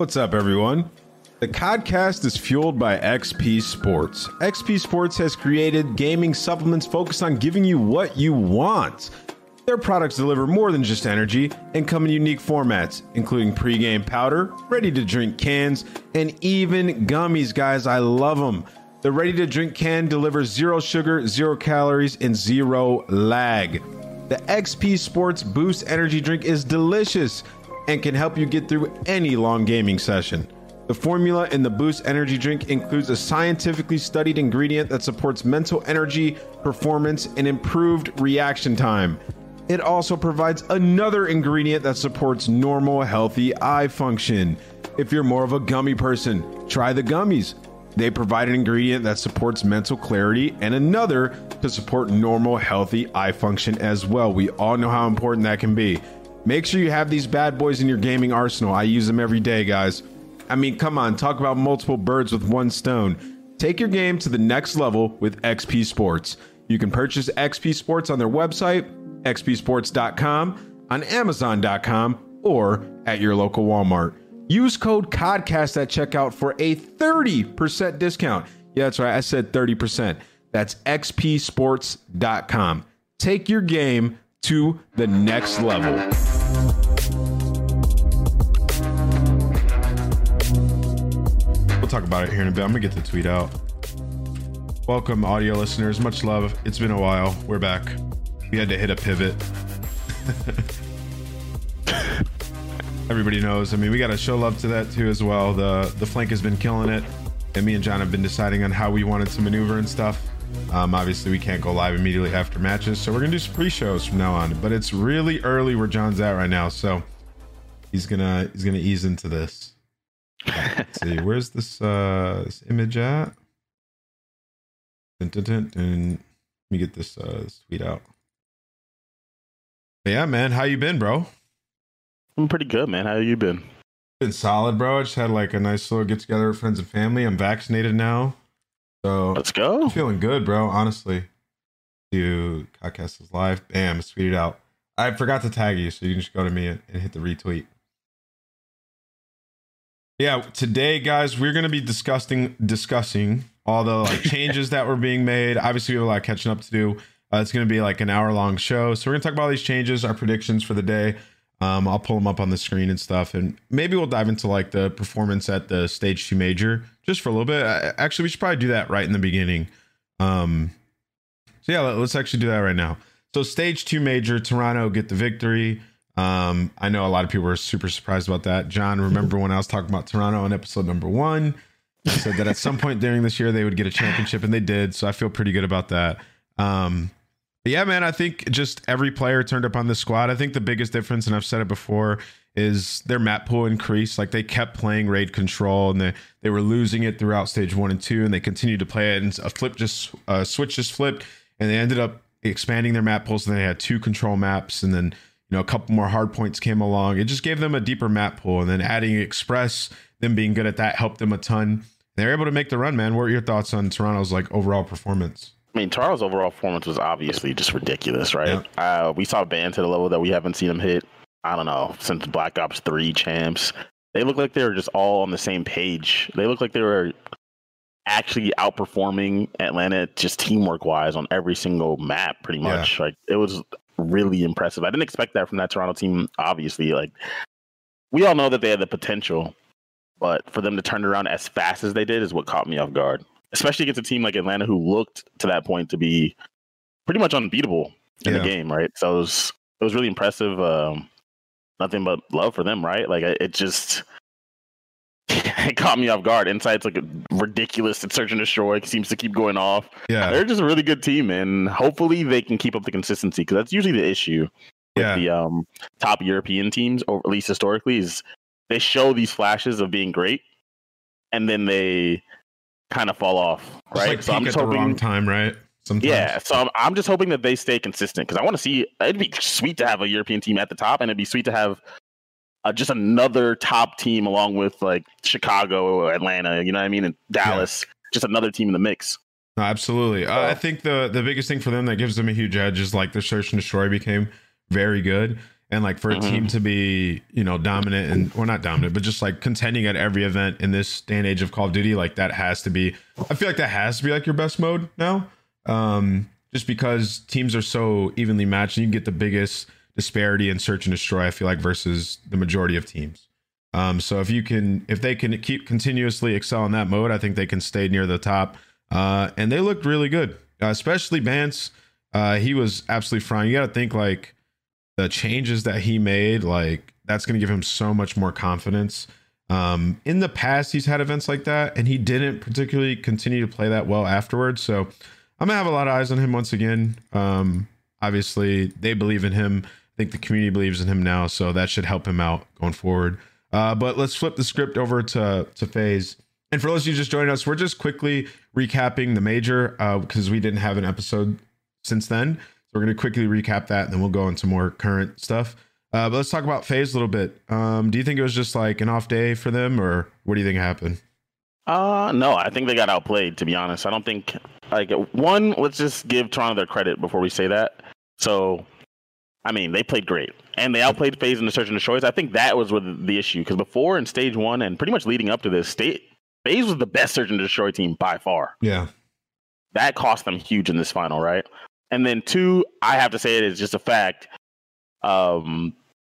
What's up, everyone? The podcast is fueled by XP Sports. XP Sports has created gaming supplements focused on giving you what you want. Their products deliver more than just energy and come in unique formats, including pre-game powder, ready-to-drink cans, and even gummies, guys. I love them. The ready-to-drink can delivers zero sugar, zero calories, and zero lag. The XP Sports Boost Energy Drink is delicious and can help you get through any long gaming session. The formula in the Boost Energy Drink includes a scientifically studied ingredient that supports mental energy, performance, and improved reaction time. It also provides another ingredient that supports normal, healthy eye function. If you're more of a gummy person, try the gummies. They provide an ingredient that supports mental clarity and another to support normal, healthy eye function as well. We all know how important that can be. Make sure you have these bad boys in your gaming arsenal. I use them every day, guys. I mean, come on, talk about multiple birds with one stone. Take your game to the next level with XP Sports. You can purchase XP Sports on their website, xpsports.com, on amazon.com, or at your local Walmart. Use code CODCAST at checkout for a 30% discount. Yeah, that's right. I said 30%. That's xpsports.com. Take your game to the next level. Talk about it here in a bit. I'm to get the tweet out. Welcome, audio listeners. Much love. It's been a while. We're back. We had to hit a pivot. Everybody knows. I mean, we got to show love to that too as well. The the flank has been killing it, and me and John have been deciding on how we wanted to maneuver and stuff. Um, obviously, we can't go live immediately after matches, so we're gonna do some pre-shows from now on. But it's really early where John's at right now, so he's gonna he's gonna ease into this. Let's see, where's this uh this image at? Dun, dun, dun, dun. Let me get this uh this tweet out. But yeah, man, how you been, bro? I'm pretty good, man. How you been? Been solid, bro. I just had like a nice little get together with friends and family. I'm vaccinated now. So Let's go. I'm feeling good, bro. Honestly. Do podcast is live. Bam, tweeted out. I forgot to tag you, so you can just go to me and, and hit the retweet. Yeah, today, guys, we're gonna be discussing discussing all the like changes that were being made. Obviously, we have a lot of catching up to do. Uh, it's gonna be like an hour long show, so we're gonna talk about all these changes, our predictions for the day. Um, I'll pull them up on the screen and stuff, and maybe we'll dive into like the performance at the stage two major just for a little bit. I, actually, we should probably do that right in the beginning. Um, so yeah, let, us actually do that right now. So stage two major, Toronto get the victory. Um, I know a lot of people were super surprised about that. John, remember when I was talking about Toronto on episode number one? I said that at some point during this year they would get a championship, and they did. So I feel pretty good about that. Um, Yeah, man. I think just every player turned up on the squad. I think the biggest difference, and I've said it before, is their map pool increased. Like they kept playing raid control, and they they were losing it throughout stage one and two, and they continued to play it. And a flip just uh, switch just flipped, and they ended up expanding their map pools. And they had two control maps, and then you know a couple more hard points came along. It just gave them a deeper map pool, and then adding express, them being good at that helped them a ton. They're able to make the run, man. What are your thoughts on Toronto's like overall performance? I mean, Toronto's overall performance was obviously just ridiculous, right? Yeah. Uh, we saw Bance at a level that we haven't seen them hit. I don't know since Black Ops Three champs. They look like they were just all on the same page. They look like they were actually outperforming Atlanta just teamwork wise on every single map, pretty much. Yeah. Like it was really impressive. I didn't expect that from that Toronto team. Obviously, like we all know that they had the potential, but for them to turn around as fast as they did is what caught me off guard especially against a team like Atlanta who looked to that point to be pretty much unbeatable in yeah. the game, right? So it was it was really impressive. Um, nothing but love for them, right? Like it just it caught me off guard. Insight's like a ridiculous at search and destroy. It seems to keep going off. Yeah, they're just a really good team, and hopefully they can keep up the consistency because that's usually the issue with yeah. the um, top European teams, or at least historically, is they show these flashes of being great, and then they kind of fall off, right? Like so I'm just hoping wrong time, right? Sometimes. Yeah, so I'm, I'm just hoping that they stay consistent because I want to see. It'd be sweet to have a European team at the top, and it'd be sweet to have uh, just another top team along with like Chicago, or Atlanta, you know what I mean, and Dallas, yeah. just another team in the mix. No, absolutely. Uh, I think the the biggest thing for them that gives them a huge edge is like their search and destroy became very good and like for a mm-hmm. team to be you know dominant and well not dominant but just like contending at every event in this day and age of call of duty like that has to be i feel like that has to be like your best mode now um just because teams are so evenly matched and you can get the biggest disparity in search and destroy i feel like versus the majority of teams um so if you can if they can keep continuously excel in that mode i think they can stay near the top uh and they looked really good uh, especially Bance. uh he was absolutely fine you got to think like the changes that he made, like that's going to give him so much more confidence. Um, in the past, he's had events like that, and he didn't particularly continue to play that well afterwards. So I'm gonna have a lot of eyes on him once again. Um, obviously, they believe in him. Think the community believes in him now, so that should help him out going forward. Uh, but let's flip the script over to to FaZe. And for those of you just joining us, we're just quickly recapping the major uh, because uh, we didn't have an episode since then. So we're going to quickly recap that, and then we'll go into more current stuff. Uh, but let's talk about FaZe a little bit. Um, do you think it was just like an off day for them, or what do you think happened? Uh, no, I think they got outplayed. To be honest, I don't think like one. Let's just give Toronto their credit before we say that. So, I mean, they played great, and they outplayed FaZe in the search and destroys. I think that was with the issue because before in stage one, and pretty much leading up to this, state FaZe was the best search and destroy team by far. Yeah, that cost them huge in this final, right? And then two, I have to say it is just a fact. Um,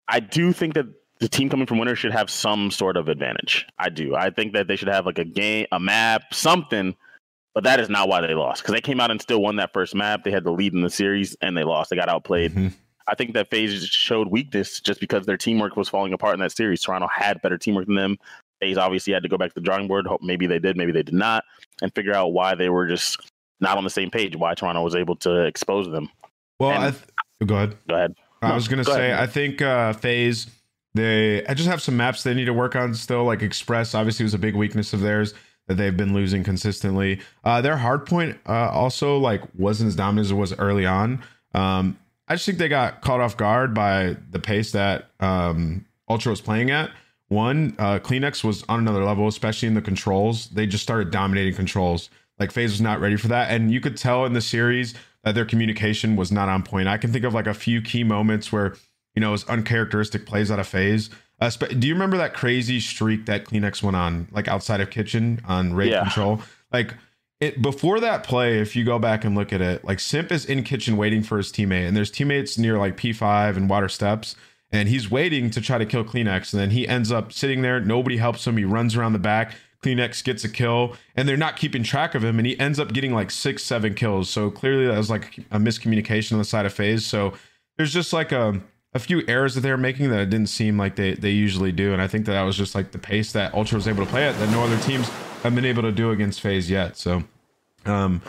I do think that the team coming from winner should have some sort of advantage. I do. I think that they should have like a game, a map, something. But that is not why they lost because they came out and still won that first map. They had the lead in the series and they lost. They got outplayed. Mm-hmm. I think that FaZe showed weakness just because their teamwork was falling apart in that series. Toronto had better teamwork than them. FaZe obviously had to go back to the drawing board. Hope maybe they did, maybe they did not, and figure out why they were just not on the same page. Why Toronto was able to expose them. Well, and, I th- go ahead. Go ahead. I no, was gonna go say ahead. I think uh, FaZe they I just have some maps they need to work on still. Like Express obviously was a big weakness of theirs that they've been losing consistently. Uh, their hard point uh, also like wasn't as dominant as it was early on. Um, I just think they got caught off guard by the pace that um, Ultra was playing at. One, uh, Cleanx was on another level, especially in the controls. They just started dominating controls. Like FaZe was not ready for that, and you could tell in the series that their communication was not on point. I can think of like a few key moments where you know it was uncharacteristic plays out of FaZe. Uh, do you remember that crazy streak that Cleanx went on, like outside of kitchen on raid yeah. control? Like it before that play, if you go back and look at it, like Simp is in kitchen waiting for his teammate, and there's teammates near like P5 and water steps, and he's waiting to try to kill Cleanx, and then he ends up sitting there. Nobody helps him. He runs around the back. Cleanx gets a kill, and they're not keeping track of him, and he ends up getting like six, seven kills. So clearly that was like a miscommunication on the side of FaZe. So there's just like a a few errors that they were making that it didn't seem like they they usually do, and I think that that was just like the pace that Ultra was able to play at that no other teams have been able to do against FaZe yet. So um,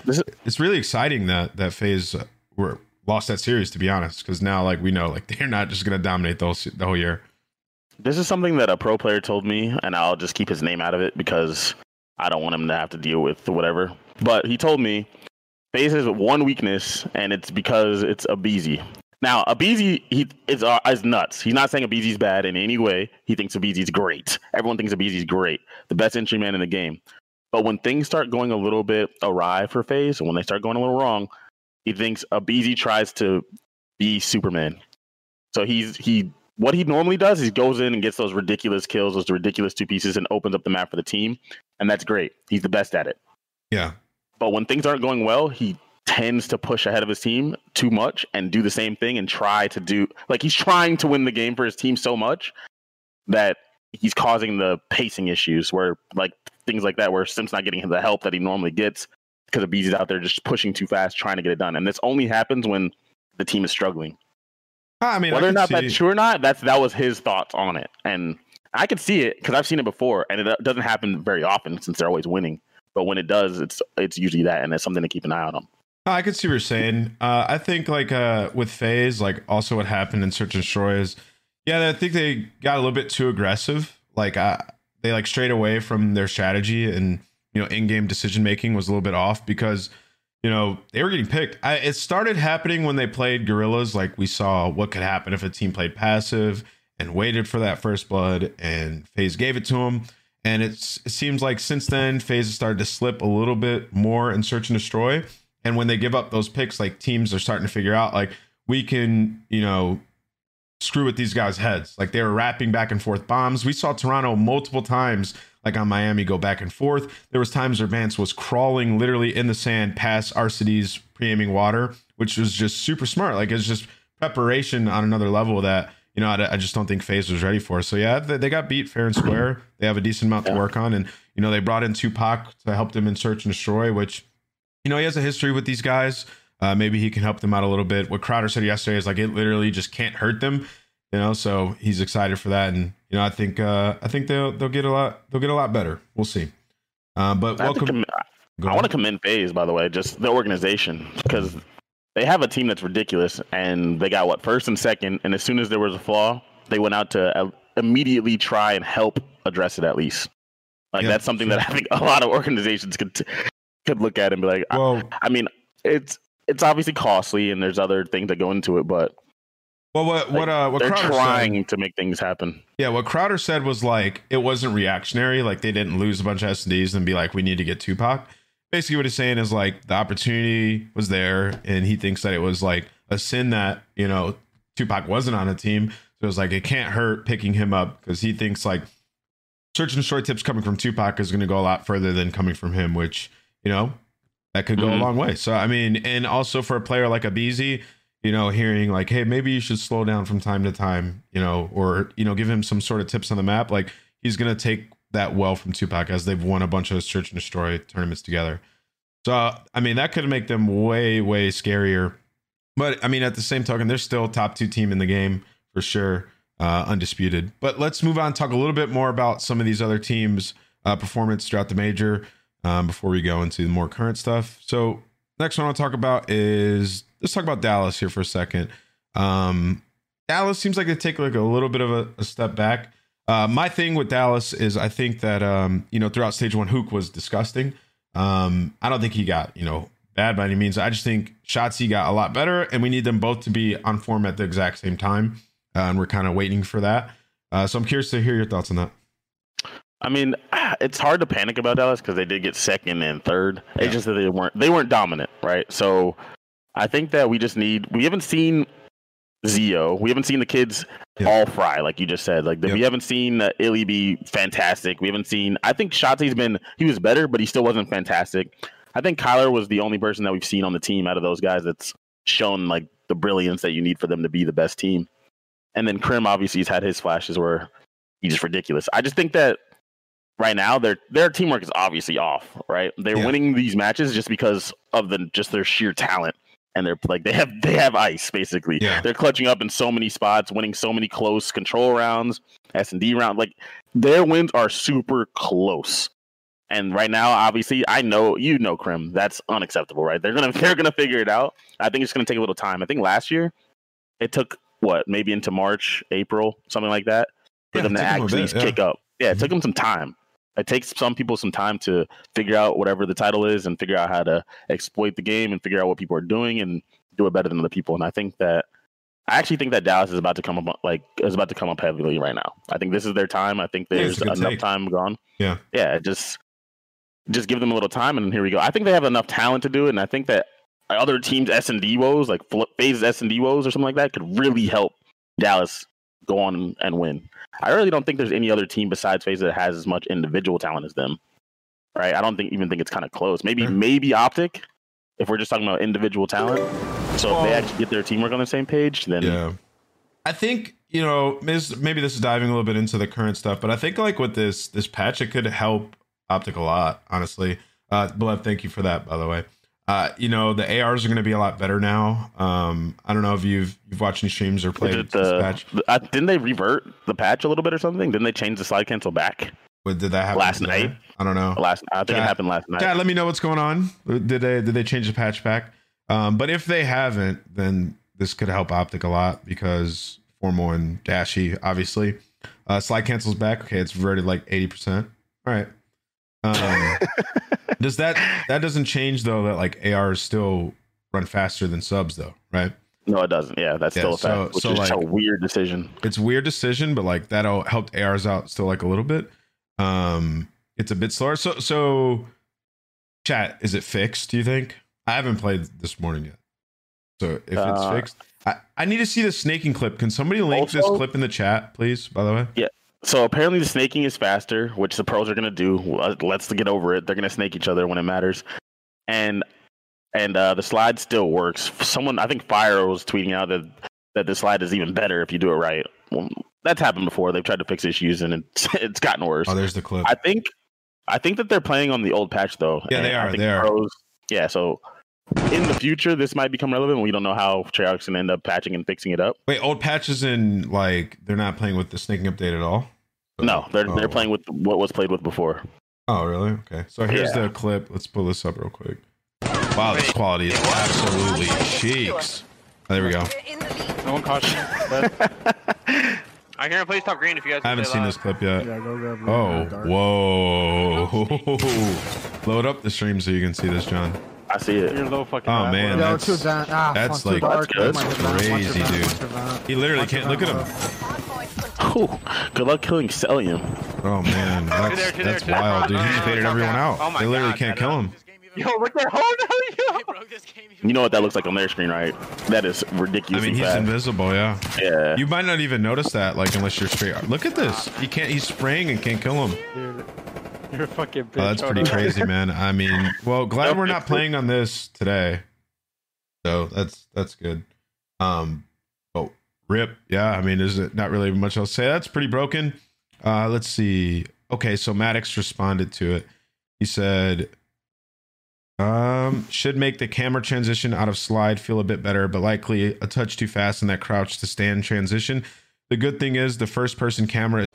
it's really exciting that that FaZe were lost that series to be honest, because now like we know like they're not just gonna dominate the whole, the whole year. This is something that a pro player told me, and I'll just keep his name out of it because I don't want him to have to deal with whatever. But he told me FaZe has one weakness, and it's because it's aBeZy. Now, aBeZy he is uh, is nuts. He's not saying aBeZy's bad in any way. He thinks aBeZy's great. Everyone thinks aBeZy's great, the best entry man in the game. But when things start going a little bit awry for FaZe, and when they start going a little wrong, he thinks aBeZy tries to be Superman. So he's he what he normally does is he goes in and gets those ridiculous kills, those ridiculous two pieces, and opens up the map for the team, and that's great. He's the best at it. Yeah. But when things aren't going well, he tends to push ahead of his team too much and do the same thing and try to do like he's trying to win the game for his team so much that he's causing the pacing issues where like things like that where Sim's not getting the help that he normally gets because of Beezy's out there just pushing too fast, trying to get it done. And this only happens when the team is struggling. I mean, whether I or not see, that's true or not, that's that was his thoughts on it, and I could see it because I've seen it before, and it doesn't happen very often since they're always winning. But when it does, it's it's usually that, and it's something to keep an eye on. I could see what you're saying. Uh, I think like uh, with FaZe, like also what happened in Search and Destroy is, yeah, I think they got a little bit too aggressive. Like uh, they like strayed away from their strategy, and you know, in-game decision making was a little bit off because you know they were getting picked. I, it started happening when they played Gorillas. Like we saw what could happen if a team played passive and waited for that first blood, and FaZe gave it to them. And it seems like since then, FaZe has started to slip a little bit more in Search and Destroy. And when they give up those picks, like teams are starting to figure out, like we can, you know, screw with these guys' heads. Like they were wrapping back and forth bombs. We saw Toronto multiple times, like on Miami, go back and forth. There was times where Bance was crawling literally in the sand past Arcitys pre-aiming water, which was just super smart. Like it's just preparation on another level that you know I, I just don't think FaZe was ready for. So yeah, they, they got beat fair and square. They have a decent amount to work on, and you know they brought in Tupac to help them in search and destroy, which you know, he has a history with these guys. Uh, maybe he can help them out a little bit. What Crowder said yesterday is like it literally just can't hurt them, you know. So he's excited for that, and you know, I think uh, I think they'll they'll get a lot they'll get a lot better. We'll see. Uh, but I welcome. Com- I want to commend FaZe by the way, just the organization because they have a team that's ridiculous, and they got what first and second, and as soon as there was a flaw, they went out to uh, immediately try and help address it at least. Like Yeah, that's something sure. that I think a lot of organizations could could look at and be like, I- Well, I mean, it's it's obviously costly, and there's other things that go into it, but well, what what uh what they're Crowder trying said, to make things happen. yeah, what Crowder said was like it wasn't reactionary. Like they didn't lose a bunch of SDs and be like, we need to get Tupac. Basically, what he's saying is like the opportunity was there, and he thinks that it was like a sin that you know Tupac wasn't on a team. So it was like it can't hurt picking him up because he thinks like search and destroy tips coming from Tupac is going to go a lot further than coming from him, which you know that could go a Mhm. long way. So I mean, and also for a player like a aBeZy, you know, hearing like, hey, maybe you should slow down from time to time, you know, or you know, give him some sort of tips on the map. Like he's going to take that well from Tupac as they've won a bunch of search and destroy tournaments together. So I mean, that could make them way way scarier. But I mean, at the same token, they're still top two team in the game for sure, uh, undisputed. But let's move on. Talk a little bit more about some of these other teams' uh, performance throughout the major um, before we go into the more current stuff. So next one I'll talk about is let's talk about Dallas here for a second. Um, Dallas seems like they take like a little bit of a, a step back. Uh, my thing with Dallas is I think that um, you know throughout stage one, Huke was disgusting. Um, I don't think he got you know bad by any means. I just think Shotzzy got a lot better, and we need them both to be on form at the exact same time, uh, and we're kind of waiting for that. Uh, so I'm curious to hear your thoughts on that. I mean, it's hard to panic about Dallas because they did get second and third. Yeah. It's just that they weren't they weren't dominant, right? So I think that we just need we haven't seen Zio, we haven't seen the kids Yeah. all fry like you just said. Like the, we haven't seen uh, iLLeY be fantastic. We haven't seen. I think Shotzzy's been he was better, but he still wasn't fantastic. I think Kyler was the only person that we've seen on the team out of those guys that's shown like the brilliance that you need for them to be the best team. And then Krim obviously has had his flashes where he's just ridiculous. I just think that right now their their teamwork is obviously off, right? They're Yeah. winning these matches just because of the just their sheer talent. And they're like they have they have ice basically. Yeah. They're clutching up in so many spots, winning so many close control rounds, S and D round. Like their wins are super close. And right now, obviously, I know you know Krim. That's unacceptable, right? They're gonna they're gonna figure it out. I think it's gonna take a little time. I think last year it took what maybe into March, April, something like that, for Yeah, them to took 'em a actually bit, yeah. kick up. Yeah, it Mhm. took them some time. It takes some people some time to figure out whatever the title is and figure out how to exploit the game and figure out what people are doing and do it better than other people. And I think that I actually think that Dallas is about to come up like is about to come up heavily right now. I think this is their time. I think there's good enough take. time gone. Yeah. Yeah, just just give them a little time and here we go. I think they have enough talent to do it, and I think that other teams S and D woes like Fl- FaZe S and D woes or something like that could really help Dallas go on and win. I really don't think there's any other team besides FaZe that has as much individual talent as them. Right? I don't think even think it's kind of close. Maybe Sure. maybe Optic if we're just talking about individual talent. So if they actually get their teamwork on the same page, then Yeah. I think, you know, maybe this is diving a little bit into the current stuff, but I think like with this this patch, it could help Optic a lot, honestly. Uh Blood, thank you for that, by the way. Uh, you know, the ARs are gonna be a lot better now. Um, I don't know if you've you've watched any streams or Was played it this the, patch. the- uh, didn't they revert the patch a little bit or something? Didn't they change the slide cancel back What did that happen last today? night? I don't know. last? I think Chat- it happened last night. Dad, let me know what's going on. Did they did they change the patch back? Um, but if they haven't, then this could help Optic a lot because Formal and Dashy, obviously. Uh, slide cancels back. Okay, it's reverted like eighty percent. All right. Um, does that that doesn't change though that like ARs still run faster than subs though, right? No, it doesn't. Yeah, that's Yeah, still a so- fact, which so, is just a weird decision. It's a weird decision, but like that'll help ARs out still like a little bit. Um, it's a bit slower. So so, chat is it fixed? Do you think? I haven't played this morning yet. So if it's Uh, fixed, I, I need to see the snaking clip. Can somebody link this clip in the chat, please? By the way, So apparently the snaking is faster, which the pros are gonna do. Let's get over it. They're gonna snake each other when it matters, and and uh, the slide still works. Someone, I think Fire was tweeting out that that the slide is even better if you do it right. Well, that's happened before. They've tried to fix issues and it's it's gotten worse. oh, there's the clip. I think I think that they're playing on the old patch though. Yeah, they are, they are. Pros, yeah, so in the future this might become relevant. We don't know how Treyarch's gonna end up patching and fixing it up. Wait, old patches in like they're not playing with the snaking update at all. No, they're Oh. they're playing with what was played with before. Oh, really? Okay. So here's Yeah. the clip. Let's pull this up real quick. Wow, this quality is absolutely cheeks. Oh, there we go. No one caution. I can replace top green if you guys. I haven't seen loud. this clip yet. Yeah, go grab. Oh, Dark. whoa! Load up the stream so you can see this, John. I see it. You're low fucking. Oh, man. Yo, that's- Ah, that's like- dark. That's Watch good. your vent, watch Crazy, dude. watch your vent. He literally can't look at him. Bro. Ooh, good luck killing Cellium. Oh man, that's there, that's there. wild, dude. He Oh, faded oh, everyone out. oh They literally God, can't I kill know. him. Yo, look at oh no, yo. You know what that looks like on their screen, right? That is ridiculous. I mean, he's fast. invisible. Yeah. yeah. You might not even notice that, like, unless you're straight. Look at this. He can't. He's spraying and can't kill him. Dude, you're a fucking bitch. Oh, that's pretty crazy, man. I mean, well, glad we're not playing on this today. So that's that's good. Um, oh, rip. Yeah, I mean, there's not really much else to say. That's pretty broken. Uh, let's see. Okay, so Maddox responded to it. He said, um, should make the camera transition out of slide feel a bit better, but likely a touch too fast in that crouch to stand transition. The good thing is the first person camera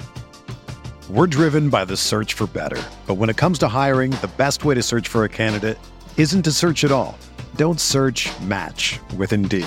We're driven by the search for better. But when it comes to hiring, the best way to search for a candidate isn't to search at all. Don't search match with Indeed.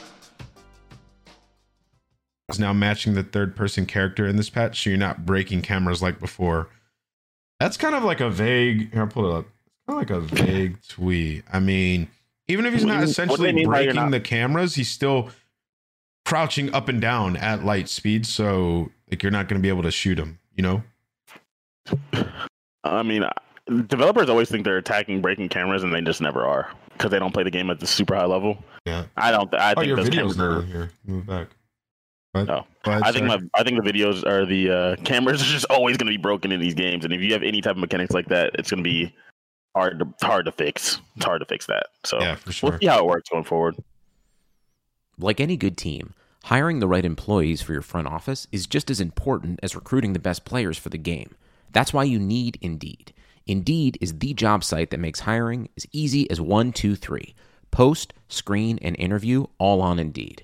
Is now matching the third person character in this patch, so you're not breaking cameras like before. That's kind of like a vague. Here, I'll pull it up. Kind Kind of like a vague tweet. I mean, even if he's not do you- what do they essentially mean by you're breaking not- the cameras, he's still crouching up and down at light speed. So like you're not going to be able to shoot him. You know? I mean, developers always think they're attacking breaking cameras, and they just never are because they don't play the game at the super high level. Yeah. I don't. I Oh, think your those videos cameras are. here. Move back. What? No. Go ahead, I think my, I think the videos are the uh, cameras are just always going to be broken in these games, and if you have any type of mechanics like that, it's going to be hard to hard to fix. It's hard to fix that. So yeah, for sure. we'll see how it works going forward. Like any good team, hiring the right employees for your front office is just as important as recruiting the best players for the game. That's why you need Indeed. Indeed is the job site that makes hiring as easy as one, two, three. Post, screen, and interview all on Indeed.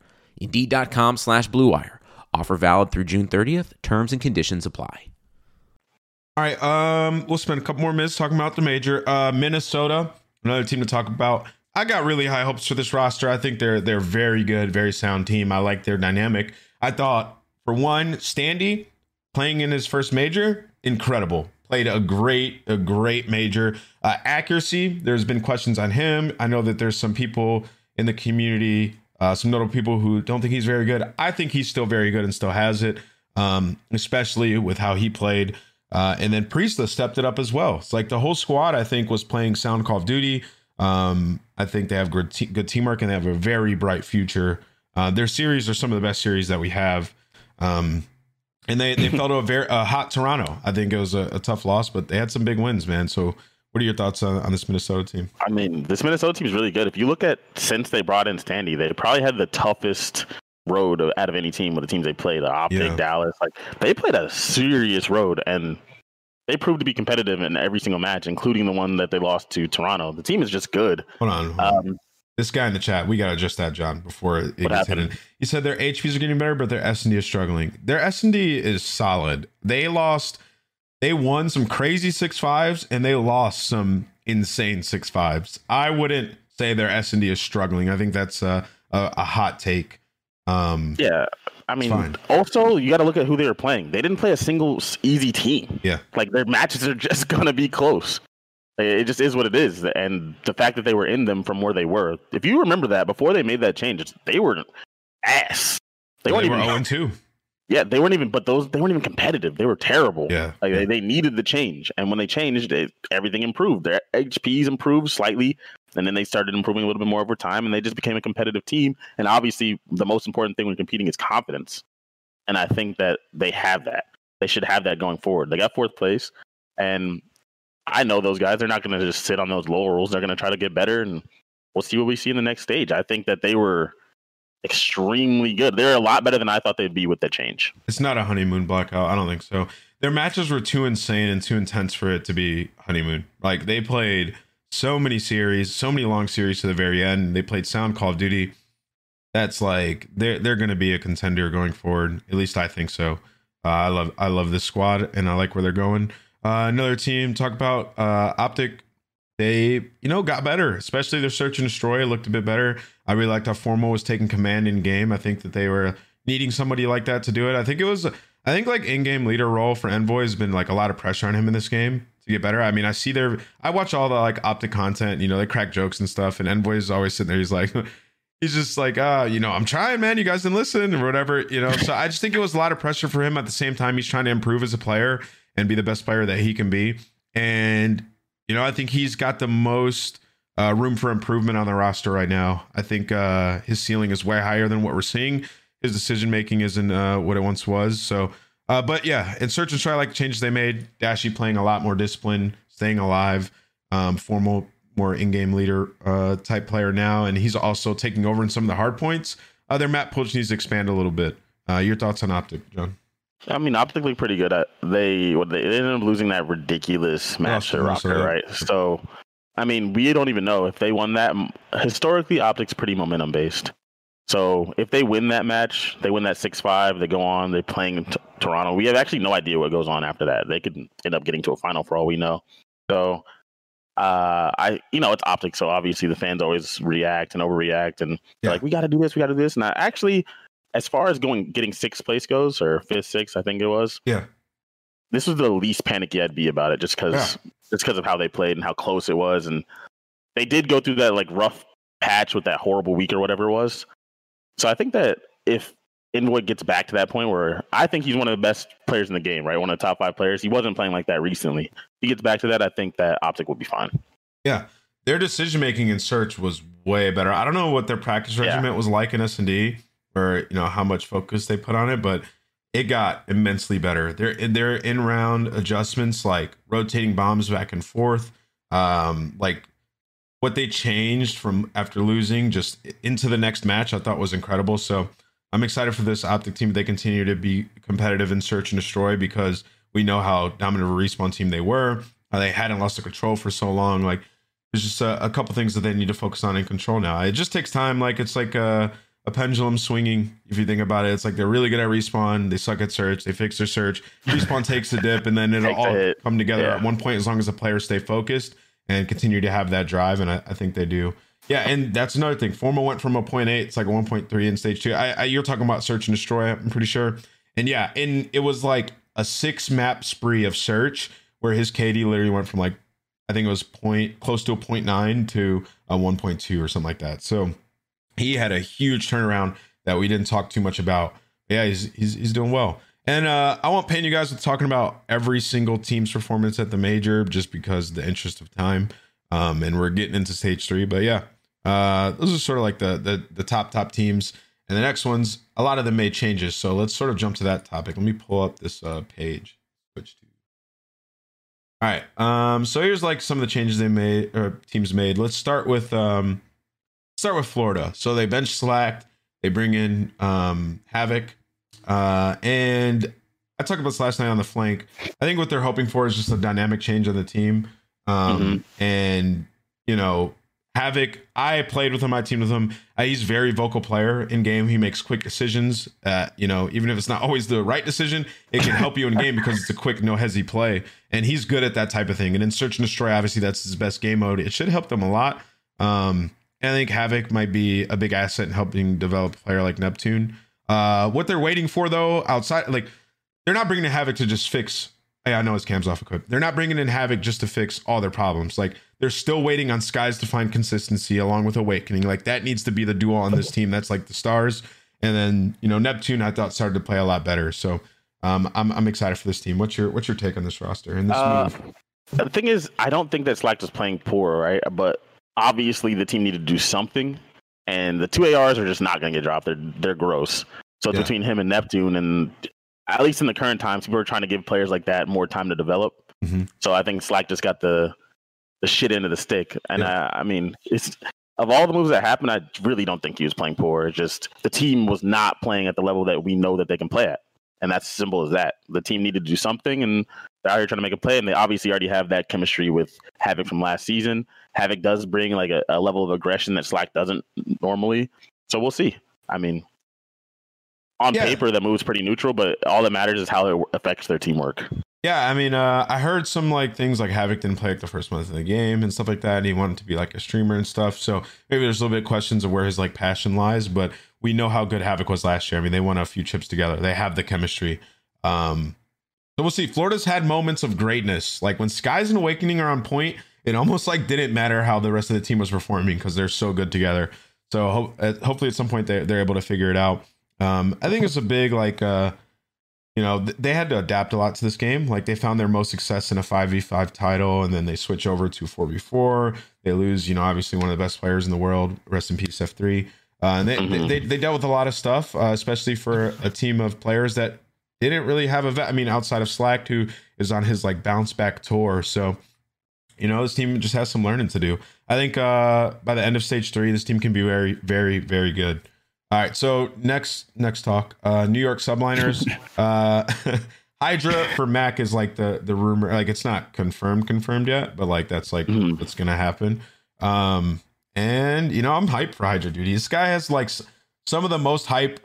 Indeed.com slash BlueWire. Offer valid through June 30th. Terms and conditions apply. All right, um, we'll spend a couple more minutes talking about the major. Uh, Minnesota, another team to talk about. I got really high hopes for this roster. I think they're they're very good, very sound team. I like their dynamic. I thought for one, Standy playing in his first major, incredible. Played a great, a great major. Uh, accuracy, there's been questions on him. I know that there's some people in the community, uh, some notable people who don't think he's very good. I think he's still very good and still has it, um, especially with how he played. Uh, and then Priestahh stepped it up as well. It's like the whole squad, I think, was playing sound Call of Duty. Um, I think they have good, good teamwork and they have a very bright future. Uh, their series are some of the best series that we have. Um, and they, they fell to a very uh, hot Toronto. I think it was a, a tough loss, but they had some big wins, man. So, what are your thoughts on, on this Minnesota team? I mean, this Minnesota team is really good. If you look at since they brought in Standy, they probably had the toughest road out of any team with the teams they played. The Optic, Yeah. Dallas, like they played a serious road, and they proved to be competitive in every single match, including the one that they lost to Toronto. The team is just good. Hold on. hold on. Um, this guy in the chat, we got to adjust that, John, before it, it gets happened? hidden. He said their HPs are getting better, but their S and D is struggling. Their S and D is solid. They lost, they won some crazy six fives, and they lost some insane six fives. I wouldn't say their S and D is struggling. I think that's a, a, a hot take. Um, yeah, I mean, also you got to look at who they were playing. They didn't play a single easy team. Yeah. like their matches are just gonna be close. It just is what it is, and the fact that they were in them from where they were. If you remember that before they made that change, they were ass. They they, weren't were even. zero and two. Yeah, they weren't even. But those they weren't even competitive. They were terrible. Yeah, Like yeah. they, they needed the change, and when they changed, it, everything improved. Their HPs improved slightly, and then they started improving a little bit more over time, and they just became a competitive team. And obviously, the most important thing when competing is confidence, and I think that they have that. They should have that going forward. They got fourth place, and I know those guys. They're not going to just sit on those laurels. They're going to try to get better, and we'll see what we see in the next stage. I think that they were extremely good. They're a lot better than I thought they'd be with the change. It's not a honeymoon blackout. I don't think so. Their matches were too insane and too intense for it to be honeymoon. Like they played so many series, so many long series to the very end. They played Sound Call of Duty. That's like they're they're going to be a contender going forward. At least I think so. Uh, I love I love this squad and I like where they're going. Uh, another team talk about uh, Optic. They you know got better, especially their search and destroy looked a bit better. I really liked how Formal was taking command in game. I think that they were needing somebody like that to do it. I think it was I think like in-game leader role for Envoy has been like a lot of pressure on him in this game to get better. I mean, I see their I watch all the like optic content, you know, they crack jokes and stuff, and Envoy is always sitting there, he's like he's just like, uh, you know, I'm trying, man, you guys didn't listen or whatever, you know. So I just think it was a lot of pressure for him at the same time he's trying to improve as a player and be the best player that he can be. And you know, I think he's got the most uh, room for improvement on the roster right now. I think uh, his ceiling is way higher than what we're seeing. His decision making isn't uh, what it once was. So, uh, but yeah, in search and try, like changes they made. Dashy playing a lot more discipline, staying alive, um, formal, more in-game leader uh, type player now, and he's also taking over in some of the hard points. Uh, their map push needs to expand a little bit. Uh, your thoughts on Optic, John? I mean, optically pretty good. At they what they ended up losing that ridiculous match to Røkkr, right? So I mean, we don't even know if they won that. Historically, Optic's pretty momentum based. So if they win that match, they win that six five. They go on. They're playing in T- Toronto. We have actually no idea what goes on after that. They could end up getting to a final for all we know. So uh, I, you know, it's Optic, so obviously the fans always react and overreact, and Yeah. like, we got to do this, we got to do this. And I actually, as far as going getting sixth place goes, or fifth, sixth, I think it was. Yeah. This was the least panicky I'd be about it, just because, just because of how they played and how close it was, and they did go through that like rough patch with that horrible week or whatever it was. So I think that if Inwood gets back to that point where I think he's one of the best players in the game, right? One of the top five players. He wasn't playing like that recently. If he gets back to that, I think that Optic will be fine. Yeah, their decision making in search was way better. I don't know what their practice Yeah. regiment was like in S and D, or you know how much focus they put on it, but it got immensely better. Their their in round adjustments, like rotating bombs back and forth, um, like what they changed from after losing just into the next match, I thought was incredible. So I'm excited for this optic team. They continue to be competitive in search and destroy because we know how dominant of a respawn team they were. How they hadn't lost the control for so long. Like there's just a, a couple things that they need to focus on and control now. It just takes time. Like it's like a, a pendulum swinging. If you think about it, it's like they're really good at respawn. They suck at search. They fix their search. Respawn takes a dip, and then it'll all come together Yeah. at one point as long as the players stay focused and continue to have that drive. And I, I think they do. Yeah, and that's another thing. Formal went from a eight, it's like a 1.3 in stage two. I, I you're talking about search and destroy, I'm pretty sure. And yeah, and it was like a six map spree of search where his KD literally went from like I think it was point close to a nine to a 1.2 or something like that. So he had a huge turnaround that we didn't talk too much about. Yeah, he's he's he's doing well. And uh, I won't pain you guys with talking about every single team's performance at the major just because the interest of time. Um, and we're getting into stage three, but yeah, uh, those are sort of like the, the the top top teams. And the next ones, a lot of them made changes. So let's sort of jump to that topic. Let me pull up this uh, page. Switch to. All right. Um, so here's like some of the changes they made or teams made. Let's start with um, start with Florida. So they bench slacked. They bring in um, Havok, uh, and I talked about this last night on the flank. I think what they're hoping for is just a dynamic change on the team, um, and you know, Havok. I played with him. I teamed with him. Uh, he's a very vocal player in game. He makes quick decisions. Uh, you know, even if it's not always the right decision, it can help you in game because it's a quick, no hesi play, and he's good at that type of thing. And in search and destroy, obviously, that's his best game mode. It should help them a lot. Um, and I think Havok might be a big asset in helping develop a player like Neptune. Uh, what they're waiting for though, outside like they're not bringing in Havok to just fix. Hey, I know his cam's off equipped. They're not bringing in Havok just to fix all their problems. Like they're still waiting on Skyz to find consistency along with Owakening. Like that needs to be the duo on this team. That's like the stars. And then you know Neptune, I thought started to play a lot better. So um, I'm I'm excited for this team. What's your what's your take on this roster and this Uh, move? The thing is, I don't think that Slack was playing poor, right? But obviously, the team needed to do something, and the two ARs are just not going to get dropped. They're they're gross. So it's Yeah. between him and Neptune, and at least in the current times, people are trying to give players like that more time to develop. Mhm. So I think Slack just got the the shit end of the stick, and Yeah. I, I mean, it's of all the moves that happened, I really don't think he was playing poor. It's just the team was not playing at the level that we know that they can play at. And that's simple as that. The team needed to do something, and they're out here trying to make a play. And they obviously already have that chemistry with Havok from last season. Havoc does bring like a, a level of aggression that Slack doesn't normally. So we'll see. I mean, on Yeah. paper, the move's pretty neutral, but all that matters is how it affects their teamwork. Yeah, I mean, uh, I heard some like things like Havok didn't play like the first month of the game and stuff like that. And he wanted to be like a streamer and stuff. So maybe there's a little bit of questions of where his like passion lies. But we know how good Havok was last year. I mean, they won a few chips together. They have the chemistry. Um, so we'll see. Florida's had moments of greatness. Like when Skyz and Owakening are on point, it almost like didn't matter how the rest of the team was performing because they're so good together. So ho- uh, hopefully at some point they they're able to figure it out. Um, I think it's a big like. Uh, you know th- they had to adapt a lot to this game. Like they found their most success in a 5v5 title and then they switch over to 4v4 they lose you know obviously one of the best players in the world rest in peace f3 uh, and they, Mhm. they they dealt with a lot of stuff uh, especially for a team of players that didn't really have a vet i mean outside of slack who is on his like bounce back tour. So you know this team just has some learning to do. I think uh by the end of stage three this team can be very very very good all right, so next next talk. Uh New York Subliners. uh Hydra for Mack is like the the rumor, like it's not confirmed confirmed yet, but like that's like Mhm. what's gonna happen. Um, and you know I'm hyped for Hydra, dude. This guy has like s- some of the most hype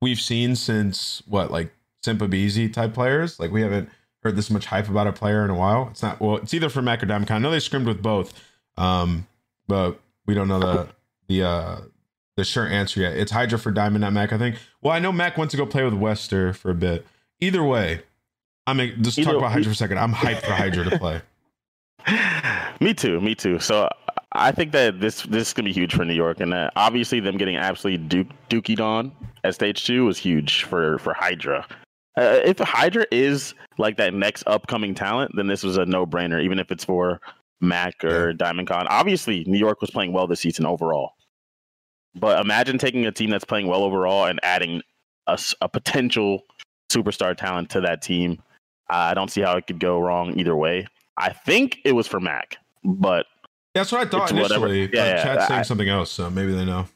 we've seen since what like Simpa type players. Like we haven't heard this much hype about a player in a while. It's not well, it's either for Mack or Diamond. I know they scrimmed with both, um, but we don't know the the uh the sure answer yet. It's Hydra for Diamond, not Mack, I think. Well, I know Mack went to go play with Wester for a bit. Either way, I'm a, just talk about Hydra for a second. I'm hyped for Hydra to play. me too, me too. So I think that this this is gonna be huge for New York, and uh, obviously them getting absolutely duke dookied on at stage two was huge for for Hydra. Uh, if Hydra is like that next upcoming talent, then this was a no brainer, even if it's for Mack or Diamondcon. Obviously, New York was playing well this season overall, but imagine taking a team that's playing well overall and adding a potential superstar talent to that team. I don't see how it could go wrong either way. I think it was for Mack, but That's what I thought It's whatever. initially. Yeah, Chat's saying I- something else, so maybe they know.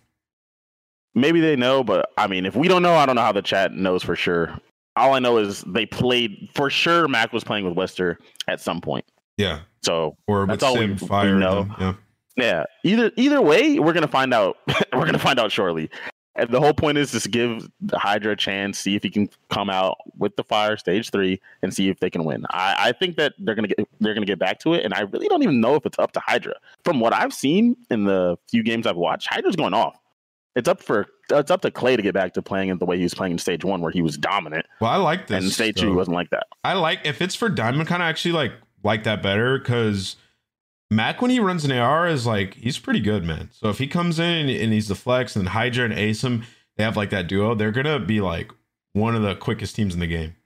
maybe they know. But I mean, if we don't know, I don't know how the chat knows for sure. All I know is they played for sure. Mack was playing with Wester at some point. Yeah. So Or That's all Sim we- Fire. we know. them, Yeah. Yeah, either either way, we're gonna find out. we're gonna find out shortly. And the whole point is just give the Hydra a chance, see if he can come out with the fire stage three, and see if they can win. I, I think that they're gonna get they're gonna get back to it, and I really don't even know if it's up to Hydra. From what I've seen in the few games I've watched, Hydra's going off. It's up for it's up to Clay to get back to playing it the way he was playing in stage one, where he was dominant, Well, I like this. and stage two though. he wasn't like that. I like if it's for Diamond kind of actually like like that better because Mack when he runs an AR is like he's pretty good, man. So if he comes in and he's the flex and Hydra and Asim, they have like that duo, they're gonna be like one of the quickest teams in the game.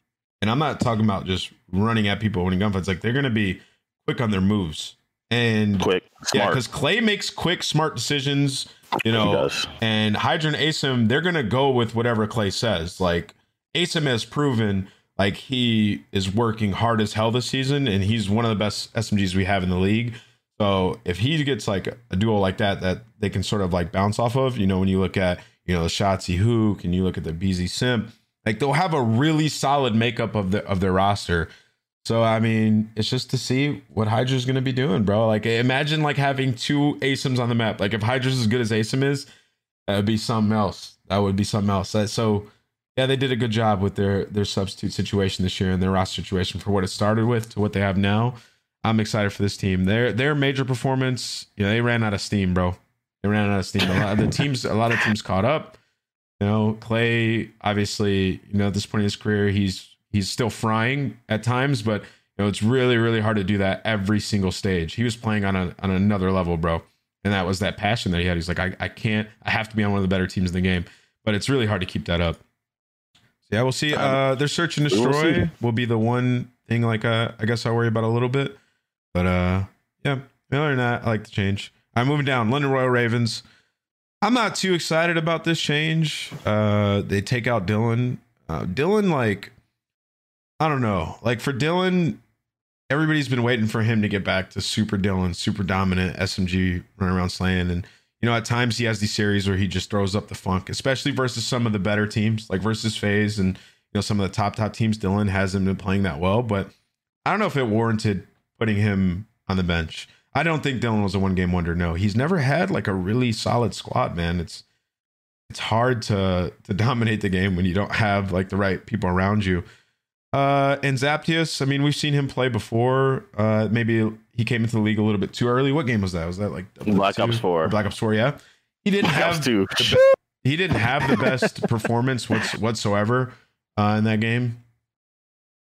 And I'm not talking about just running at people winning gunfights, like they're gonna be quick on their moves. And Quick, yeah, because Clay makes quick, smart decisions. You know, and Hydra and Asim, they're gonna go with whatever Clay says. Like Asim has proven like he is working hard as hell this season, and he's one of the best SMGs we have in the league. So if he gets like a duo like that that they can sort of like bounce off of, you know, when you look at you know the Shotzzy Huke and you look at the aBeZy Simp, like they'll have a really solid makeup of the of their roster. So I mean, it's just to see what Hydra's gonna be doing, bro. Like imagine like having two ASIMs on the map. Like if Hydra's as good as ASIM is, that would be something else. That would be something else. So yeah, they did a good job with their their substitute situation this year and their roster situation for what it started with to what they have now. I'm excited for this team. Their their major performance, you know, they ran out of steam, bro. They ran out of steam. A lot of the teams, a lot of teams caught up. You know, Clay, obviously, you know, at this point in his career, he's he's still frying at times, but you know, it's really, really hard to do that every single stage. He was playing on a on another level, bro. And that was that passion that he had. He's like, I, I can't, I have to be on one of the better teams in the game. But it's really hard to keep that up. So yeah, we'll see. Uh their search and destroy will be the one thing like uh I guess I'll worry about a little bit. But uh yeah, other than that, I like the change. I'm moving down. London Royal Ravens. I'm not too excited about this change. Uh, they take out Dylan. Uh, Dylan, like, I don't know. Like for Dylan, everybody's been waiting for him to get back to super Dylan, super dominant SMG running around slaying. And you know, at times he has these series where he just throws up the funk, especially versus some of the better teams, like versus FaZe and you know some of the top top teams. Dylan hasn't been playing that well, but I don't know if it warranted putting him on the bench. I don't think Dylan was a one game wonder. No, he's never had like a really solid squad, man. It's it's hard to to dominate the game when you don't have like the right people around you. Uh, and Zaptius, I mean, we've seen him play before. Uh, maybe he came into the league a little bit too early. What game was that? Was that like Black Ops 4. Or Black Ops Four? Yeah, he didn't Black Ops have two. be- he didn't have the best performance what's, whatsoever uh, in that game.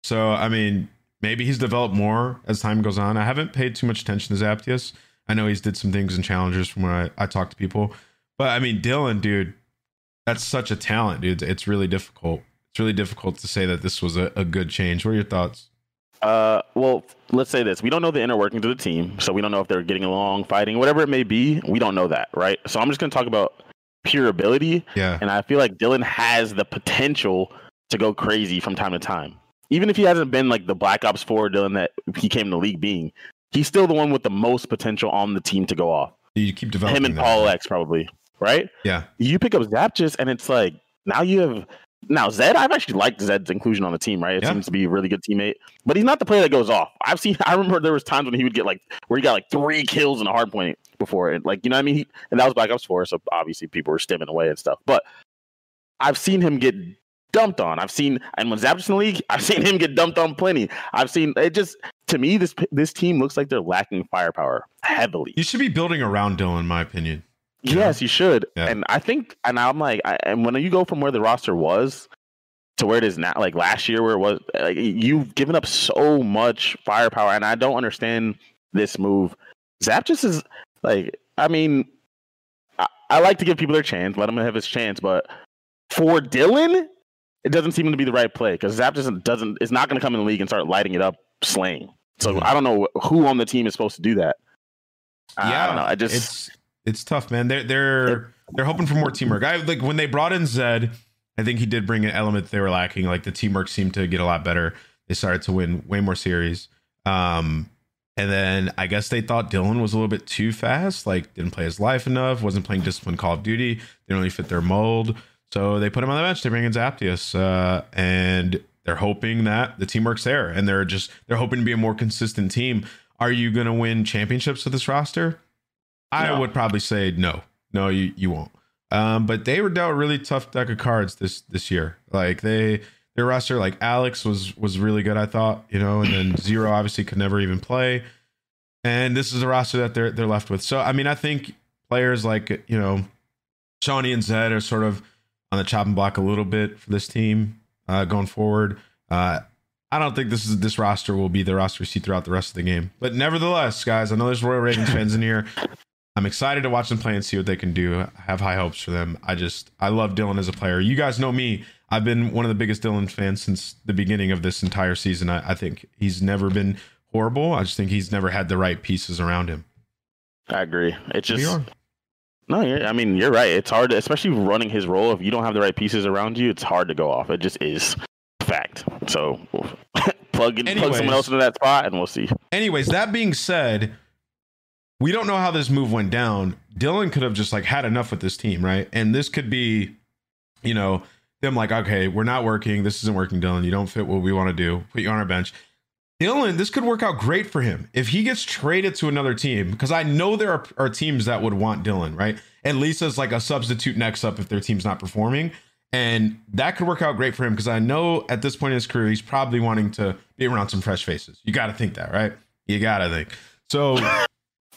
So I mean, maybe he's developed more as time goes on. I haven't paid too much attention to Zaptius. I know he's did some things in challengers from when I, I talk to people, but I mean, Dylan, dude, that's such a talent, dude. It's really difficult. It's really difficult to say that this was a, a good change. What are your thoughts? Uh, well, let's say this: we don't know the inner workings of the team, so we don't know if they're getting along, fighting, whatever it may be. We don't know that, right? So I'm just going to talk about pure ability, Yeah, and I feel like Dylan has the potential to go crazy from time to time. Even if he hasn't been like the Black Ops 4 Dylan that he came to league being, he's still the one with the most potential on the team to go off. you keep developing Him and that. Paul X probably, right? Yeah, You pick up Zaptius, and it's like now you have now Zed, I've actually liked Zed's inclusion on the team. Right, it Yeah. seems to be a really good teammate. But he's not the player that goes off. I've seen. I remember there was times when he would get like where he got like three kills in a hard point before it. Like you know what I mean? He, and that was Black Ops Four, so obviously people were stimming away and stuff. But I've seen him get dumped on. I've seen, and when Zaptius in the league, I've seen him get dumped on plenty. I've seen it. Just to me, this this team looks like they're lacking firepower heavily. You should be building around Dylan, in my opinion. Yes, you should. Yeah. And I think, and I'm like, I, and when you go from where the roster was to where it is now, like last year, where it was, like you've given up so much firepower, and I don't understand this move. Zaptius is like, I mean, I, I like to give people their chance, let him have his chance, but for Dylan, it doesn't seem to be the right play because Zaptius doesn't, doesn't is not going to come in the league and start lighting it up, slaying. So Mhm. I don't know who on the team is supposed to do that. I- yeah, I don't know. I just it's it's tough, man. They're they're they're hoping for more teamwork. I like when they brought in Zed. I think he did bring an element they were lacking. Like the teamwork seemed to get a lot better. They started to win way more series. Um, and then I guess they thought Dylan was a little bit too fast. Like didn't play his life enough. Wasn't playing disciplined Call of Duty. Didn't really fit their mold. So they put him on the bench. They bring in Zaptius, uh, and they're hoping that the teamwork's there. And they're just they're hoping to be a more consistent team. Are you going to win championships with this roster? I No. would probably say no. No, you, you won't. Um, but they were dealt a really tough deck of cards this this year. Like they their roster, like Alex was was really good, I thought, you know, and then Zero obviously could never even play. And this is a roster that they're they're left with. So I mean, I think players like you know, Shawnee and Zed are sort of on the chopping block a little bit for this team uh, going forward. Uh, I don't think this is this roster will be the roster we see throughout the rest of the game. But nevertheless, guys, I know there's Royal Ravens fans in here. I'm excited to watch them play and see what they can do. I have high hopes for them. I just I love Dylan as a player. You guys know me. I've been one of the biggest Dylan fans since the beginning of this entire season. I, I think he's never been horrible. I just think he's never had the right pieces around him. I agree. It just wrong. No. I mean, you're right. It's hard, especially running his role. If you don't have the right pieces around you, it's hard to go off. It just is fact. So plug in, plug someone else into that spot, and we'll see. Anyways, that being said, we don't know how this move went down. Dylan could have just like had enough with this team, right? And this could be, you know, them like, okay, we're not working. This isn't working, Dylan. You don't fit what we want to do. Put you on our bench. Dylan, this could work out great for him if he gets traded to another team. Because I know there are, are teams that would want Dylan, right? At least as like a substitute next up if their team's not performing. And that could work out great for him because I know at this point in his career, he's probably wanting to be around some fresh faces. You got to think that, right? You got to think. So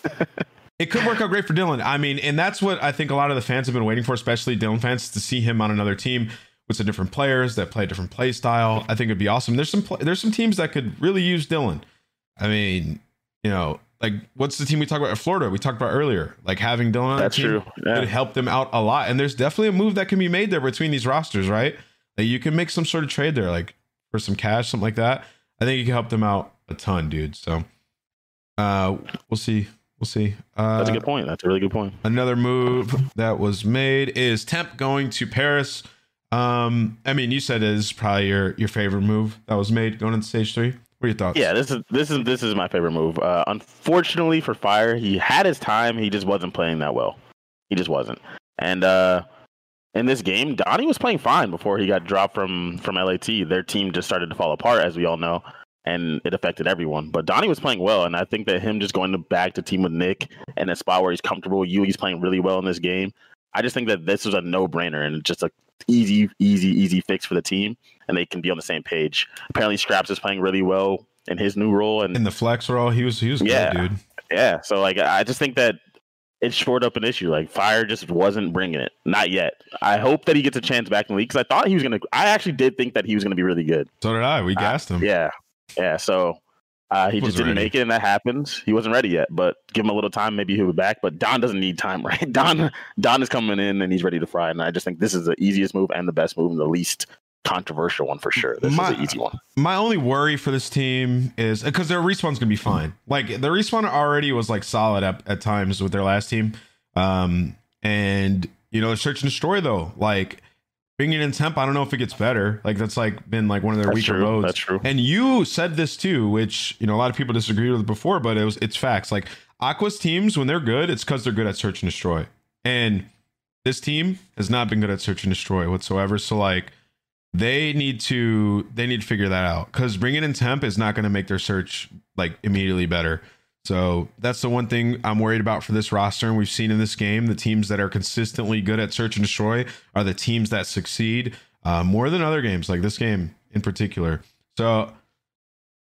it could work out great for Dylan. I mean, and that's what I think a lot of the fans have been waiting for, especially Dylan fans, to see him on another team with some different players that play a different play style. I think it'd be awesome. There's some there's some teams that could really use Dylan. I mean, you know, like what's the team we talked about? In Florida, we talked about earlier. Like having Dylan on That's the team true. Yeah. could help them out a lot. And there's definitely a move that can be made there between these rosters, right? Like you can make some sort of trade there, like for some cash, something like that. I think you can help them out a ton, dude. So uh we'll see. We'll see. Uh, That's a good point. That's a really good point. Another move that was made is Temp going to Paris. Um, I mean, you said it is probably your your favorite move that was made going into stage three. What are your thoughts? Yeah, this is this is this is my favorite move. Uh, unfortunately for Fire, he had his time. He just wasn't playing that well. He just wasn't. And uh, in this game, Donnie was playing fine before he got dropped from from LAT. Their team just started to fall apart, as we all know, and it affected everyone. But Donnie was playing well, and I think that him just going to back to team with Nick and a spot where he's comfortable he's playing really well in this game. I just think that this was a no brainer and just a easy, easy, easy fix for the team, and they can be on the same page. Apparently, Scraps is playing really well in his new role, and In the flex role, he was he was Yeah. good, dude. yeah, so like I just think that it shored up an issue. Like Fire just wasn't bringing it, not yet. I hope that he gets a chance back in the league because I thought he was gonna. I actually did think that he was gonna be really good. So did I. We gassed him. Yeah, yeah. So uh, he just didn't ready. make it, and that happens. He wasn't ready yet, but give him a little time. Maybe he'll be back. But Don doesn't need time, right? Don Don is coming in and he's ready to fry. And I just think this is the easiest move and the best move and the least controversial one for sure. This My- is an easy one. My only worry for this team is because their respawn's gonna be fine. Like the respawn already was like solid at, at times with their last team. Um, and you know, search and destroy though, like bringing in temp, I don't know if it gets better. Like that's like been like one of their That's weaker true. modes. That's true. And you said this too, which you know a lot of people disagreed with before, but it was it's facts. Like Aqua's teams when they're good, it's because they're good at search and destroy. And this team has not been good at search and destroy whatsoever. So like they need to they need to figure that out because bringing in temp is not going to make their search like immediately better. So that's the one thing I'm worried about for this roster. And we've seen in this game, the teams that are consistently good at search and destroy are the teams that succeed uh, more than other games, like this game in particular. So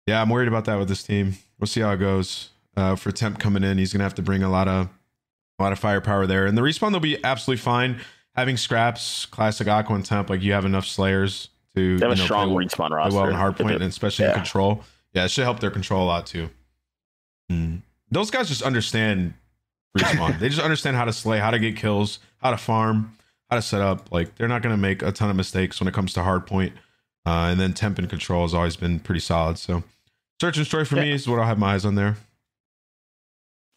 yeah, I'm worried about that with this team. We'll see how it goes. Uh, for Temp coming in, he's gonna have to bring a lot of a lot of firepower there. And the respawn they'll be absolutely fine. Having scraps, classic Aqua and Temp, like you have enough slayers to They have you a strong play, respawn play roster. well in hardpoint, and especially in Yeah. control. Yeah, it should help their control a lot too. Mm. Those guys just understand respawn. they just understand how to slay, how to get kills, how to farm, how to set up. Like they're not going to make a ton of mistakes when it comes to hardpoint. Uh, and then temp and control has always been pretty solid. So search and destroy for me is what I'll have my eyes on there.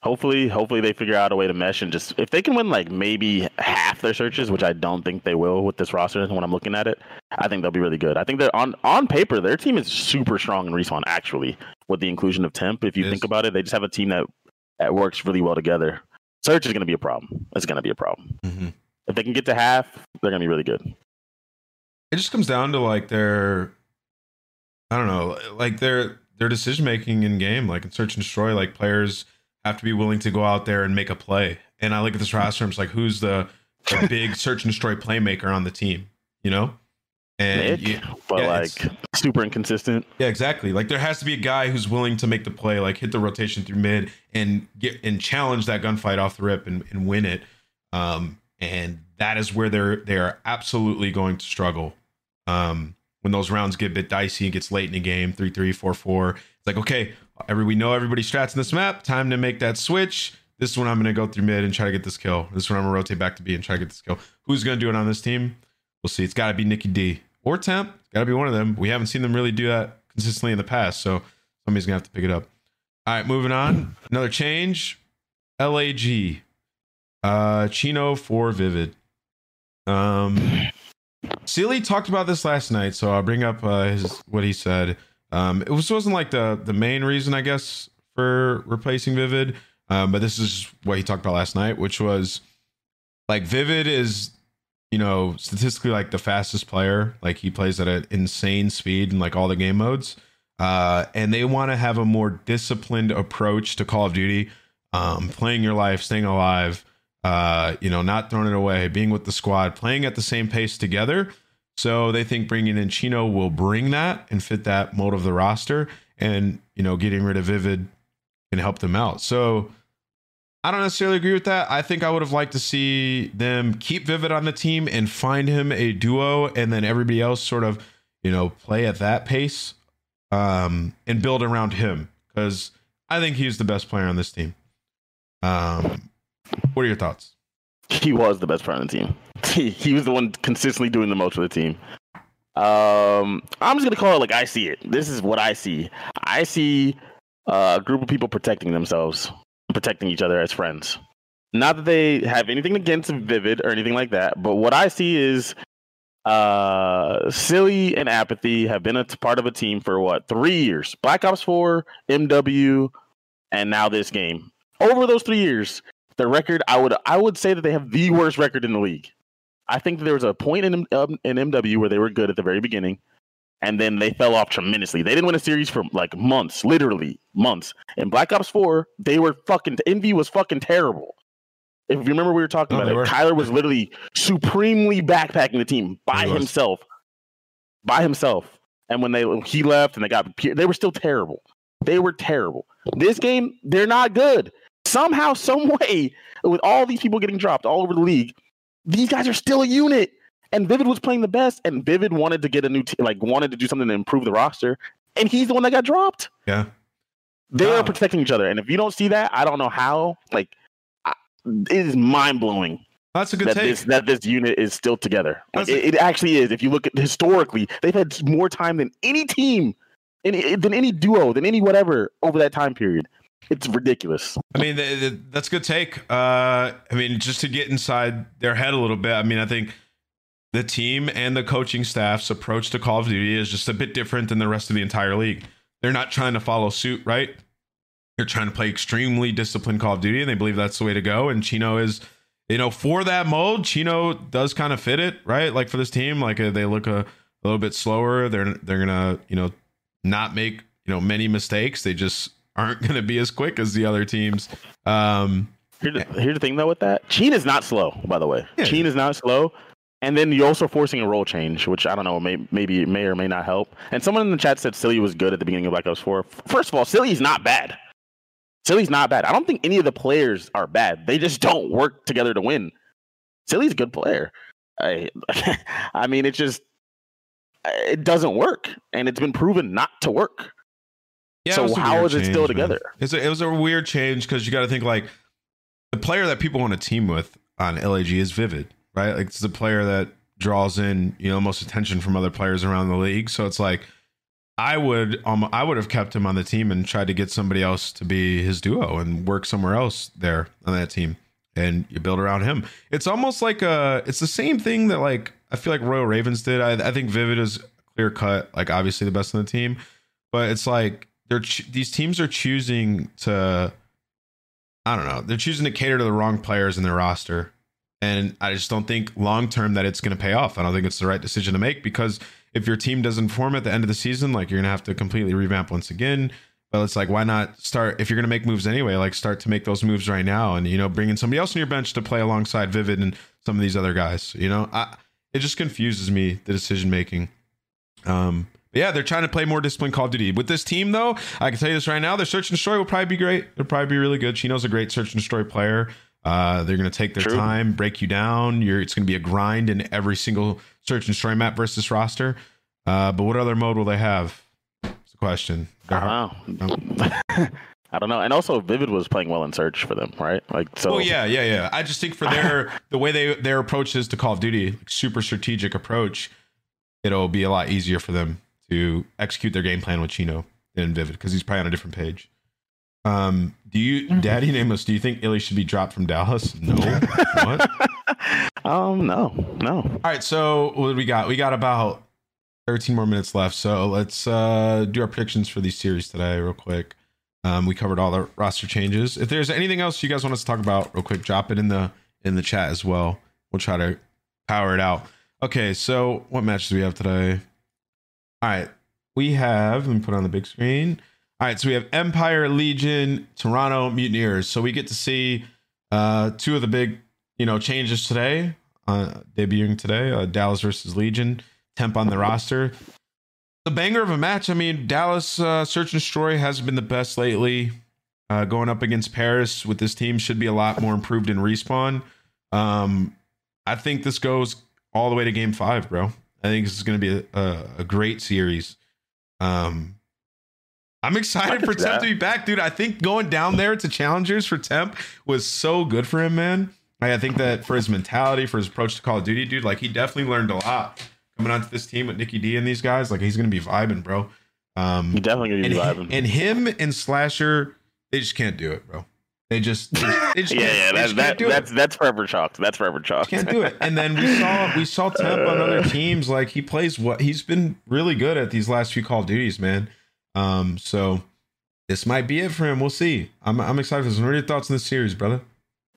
Hopefully, hopefully they figure out a way to mesh and just if they can win like maybe half their searches, which I don't think they will with this roster when I'm looking at it, I think they'll be really good. I think they're on on paper their team is super strong in respawn actually with the inclusion of temp. If you It think about it, they just have a team that that works really well together. Search is going to be a problem. It's going to be a problem. Mm-hmm. If they can get to half, they're going to be really good. It just comes down to like their, I don't know, like their their decision making in game, like in search and destroy. Like players have to be willing to go out there and make a play. And I look at this roster, and it's like, who's the, the big search and destroy playmaker on the team? You know, and Nick, you- but yeah, like super inconsistent. Yeah, exactly. Like there has to be a guy who's willing to make the play, like hit the rotation through mid and get and challenge that gunfight off the rip and, and win it. Um, and that is where they're they are absolutely going to struggle. Um, when those rounds get a bit dicey, it gets late in the game, three three four four. It's like okay, every we know everybody's strats in this map. Time to make that switch. This is when I'm to go through mid and try to get this kill. This is when I'm to rotate back to B and try to get this kill. Who's to do it on this team? We'll see. It's got to be Nikki D or Temp. It's got to be one of them. We haven't seen them really do that consistently in the past, so somebody's gonna have to pick it up. All right, moving on. Another change. LAG. Uh, Chino for Vivid. Um, Sealy talked about this last night, so I'll bring up uh, his what he said. Um, it was wasn't like the the main reason, I guess, for replacing Vivid. Um, but this is what he talked about last night, which was like Vivid is you know, statistically like the fastest player. Like he plays at an insane speed in like all the game modes. Uh, and they want to have a more disciplined approach to Call of Duty, um, playing your life, staying alive, uh, you know, not throwing it away, being with the squad, playing at the same pace together. So they think bringing in Chino will bring that and fit that mold of the roster, and you know, getting rid of Vivid can help them out. So I don't necessarily agree with that. I think I would have liked to see them keep Vivid on the team and find him a duo, and then everybody else sort of, you know, play at that pace um, and build around him because I think he's the best player on this team. Um, what are your thoughts? He was the best player on the team. He, was the one consistently doing the most for the team. Um, I'm just gonna call it like I see it. This is what I see. I see uh, a group of people protecting themselves, protecting each other as friends. Not that they have anything against Vivid or anything like that, but what I see is uh silly and apathy have been a t- part of a team for what three years black ops 4 mw and now this game over those three years the record i would i would say that they have the worst record in the league. I think there was a point in, um, in mw where they were good at the very beginning and then they fell off tremendously. They didn't win a series for like months literally months. In black ops 4 they were fucking envy was fucking terrible. If you remember we were talking No, about it. were. kyler was literally supremely backpacking the team by himself by himself. And when they he left and they got they were still terrible. They were terrible. This game they're not good somehow some way with all these people getting dropped all over the league these guys are still a unit and vivid was playing the best and vivid wanted to get a new team like wanted to do something to improve the roster and he's the one that got dropped Yeah. they Wow. are protecting each other and if you don't see that i don't know how like I, it is mind-blowing That's a good that take. this that this unit is still together. Like, a- it, it actually is. If you look at historically, they've had more time than any team, any, than any duo, than any whatever over that time period. It's ridiculous. I mean, th- th- that's a good take. Uh, I mean, just to get inside their head a little bit. I mean, I think the team and the coaching staff's approach to Call of Duty is just a bit different than the rest of the entire league. They're not trying to follow suit, right? They're trying to play extremely disciplined Call of Duty, and they believe that's the way to go. And Chino is, you know, for that mode, Chino does kind of fit it, right? Like for this team, like uh, they look a, a little bit slower. They're they're gonna you know not make you know many mistakes. They just aren't gonna be as quick as the other teams. Um, Here's the, here's the thing though with that. Cheen is not slow, by the way. Yeah. Cheen is not slow. And then you're also forcing a role change, which I don't know, may, maybe may or may not help. And someone in the chat said Silly was good at the beginning of Black Ops 4. First of all, Silly's not bad. Silly's not bad. I don't think any of the players are bad. They just don't work together to win. Silly's a good player. I, I mean, it just it doesn't work, and it's been proven not to work. Yeah, So it was a how is it still together? A, it was a weird change because you got to think like the player that people want to team with on LAG is Vivid, right? Like it's the player that draws in you know most attention from other players around the league. So it's like I would um I would have kept him on the team and tried to get somebody else to be his duo and work somewhere else there on that team. And you build around him. It's almost like a. It's the same thing that like I feel like Royal Ravens did. I, I think Vivid is clear cut, like obviously the best on the team, but it's like they're these teams are choosing to I don't know. They're choosing to cater to the wrong players in their roster. And I just don't think long term that it's going to pay off. I don't think it's the right decision to make because if your team doesn't form at the end of the season, like you're going to have to completely revamp once again. But it's like, why not start if you're going to make moves anyway? Like start to make those moves right now, and you know, bring in somebody else on your bench to play alongside Vivid and some of these other guys. You know, I, it just confuses me the decision making. Um, yeah, they're trying to play more disciplined Call of Duty. With this team, though, I can tell you this right now: their search and destroy will probably be great. They'll probably be really good. Chino's a great search and destroy player. Uh, they're going to take their True. time, break you down. You're, it's going to be a grind in every single search and destroy map versus roster. Uh, but what other mode will they have? It's the question. They're hard- I don't know. I don't know. And also, Vivid was playing well in Search for them, right? Like, so Oh yeah, yeah, yeah. I just think for their the way they their approach is to Call of Duty, like super strategic approach, it'll be a lot easier for them to execute their game plan with Chino than Vivid because he's probably on a different page. Um, do you, Daddy Nameless? Do you think iLLeY should be dropped from Dallas? No. what? um, no, no. All right. So what do we got? We got about thirteen more minutes left. So let's uh do our predictions for these series today, real quick. Um, we covered all the roster changes. If there's anything else you guys want us to talk about, real quick, drop it in the in the chat as well. We'll try to power it out. Okay, so what matches do we have today? All right, we have. Let me put on the big screen. All right, so we have Empire, Legion, Toronto, Mutineers. So we get to see uh, two of the big, you know, changes today, uh, debuting today. Uh, Dallas versus Legion, temp on the roster. The banger of a match. I mean, Dallas uh, Search and Destroy has been the best lately. Uh, going up against Paris with this team should be a lot more improved in respawn. Um, I think this goes all the way to Game Five, bro. I think this is going to be a, a, great series. Um, I'm excited for Temp to be back, dude. I think going down there to challengers for Temp was so good for him, man. Like, I think that for his mentality, for his approach to Call of Duty, dude, like he definitely learned a lot coming onto this team with Nikki D and these guys. Like he's gonna be vibing, bro. Um, definitely gonna be hi- vibing. and him and Slasher, they just can't do it, bro. They just, they just, they just yeah, can't- yeah, they that, do it that's that's forever chalked. That's forever chalked. can't do it. And then we saw we saw Temp on other teams. Like he plays what he's been really good at these last few Call of Duties, man. Um, so this might be it for him. We'll see. I'm I'm excited for this. What are your thoughts on this series, brother?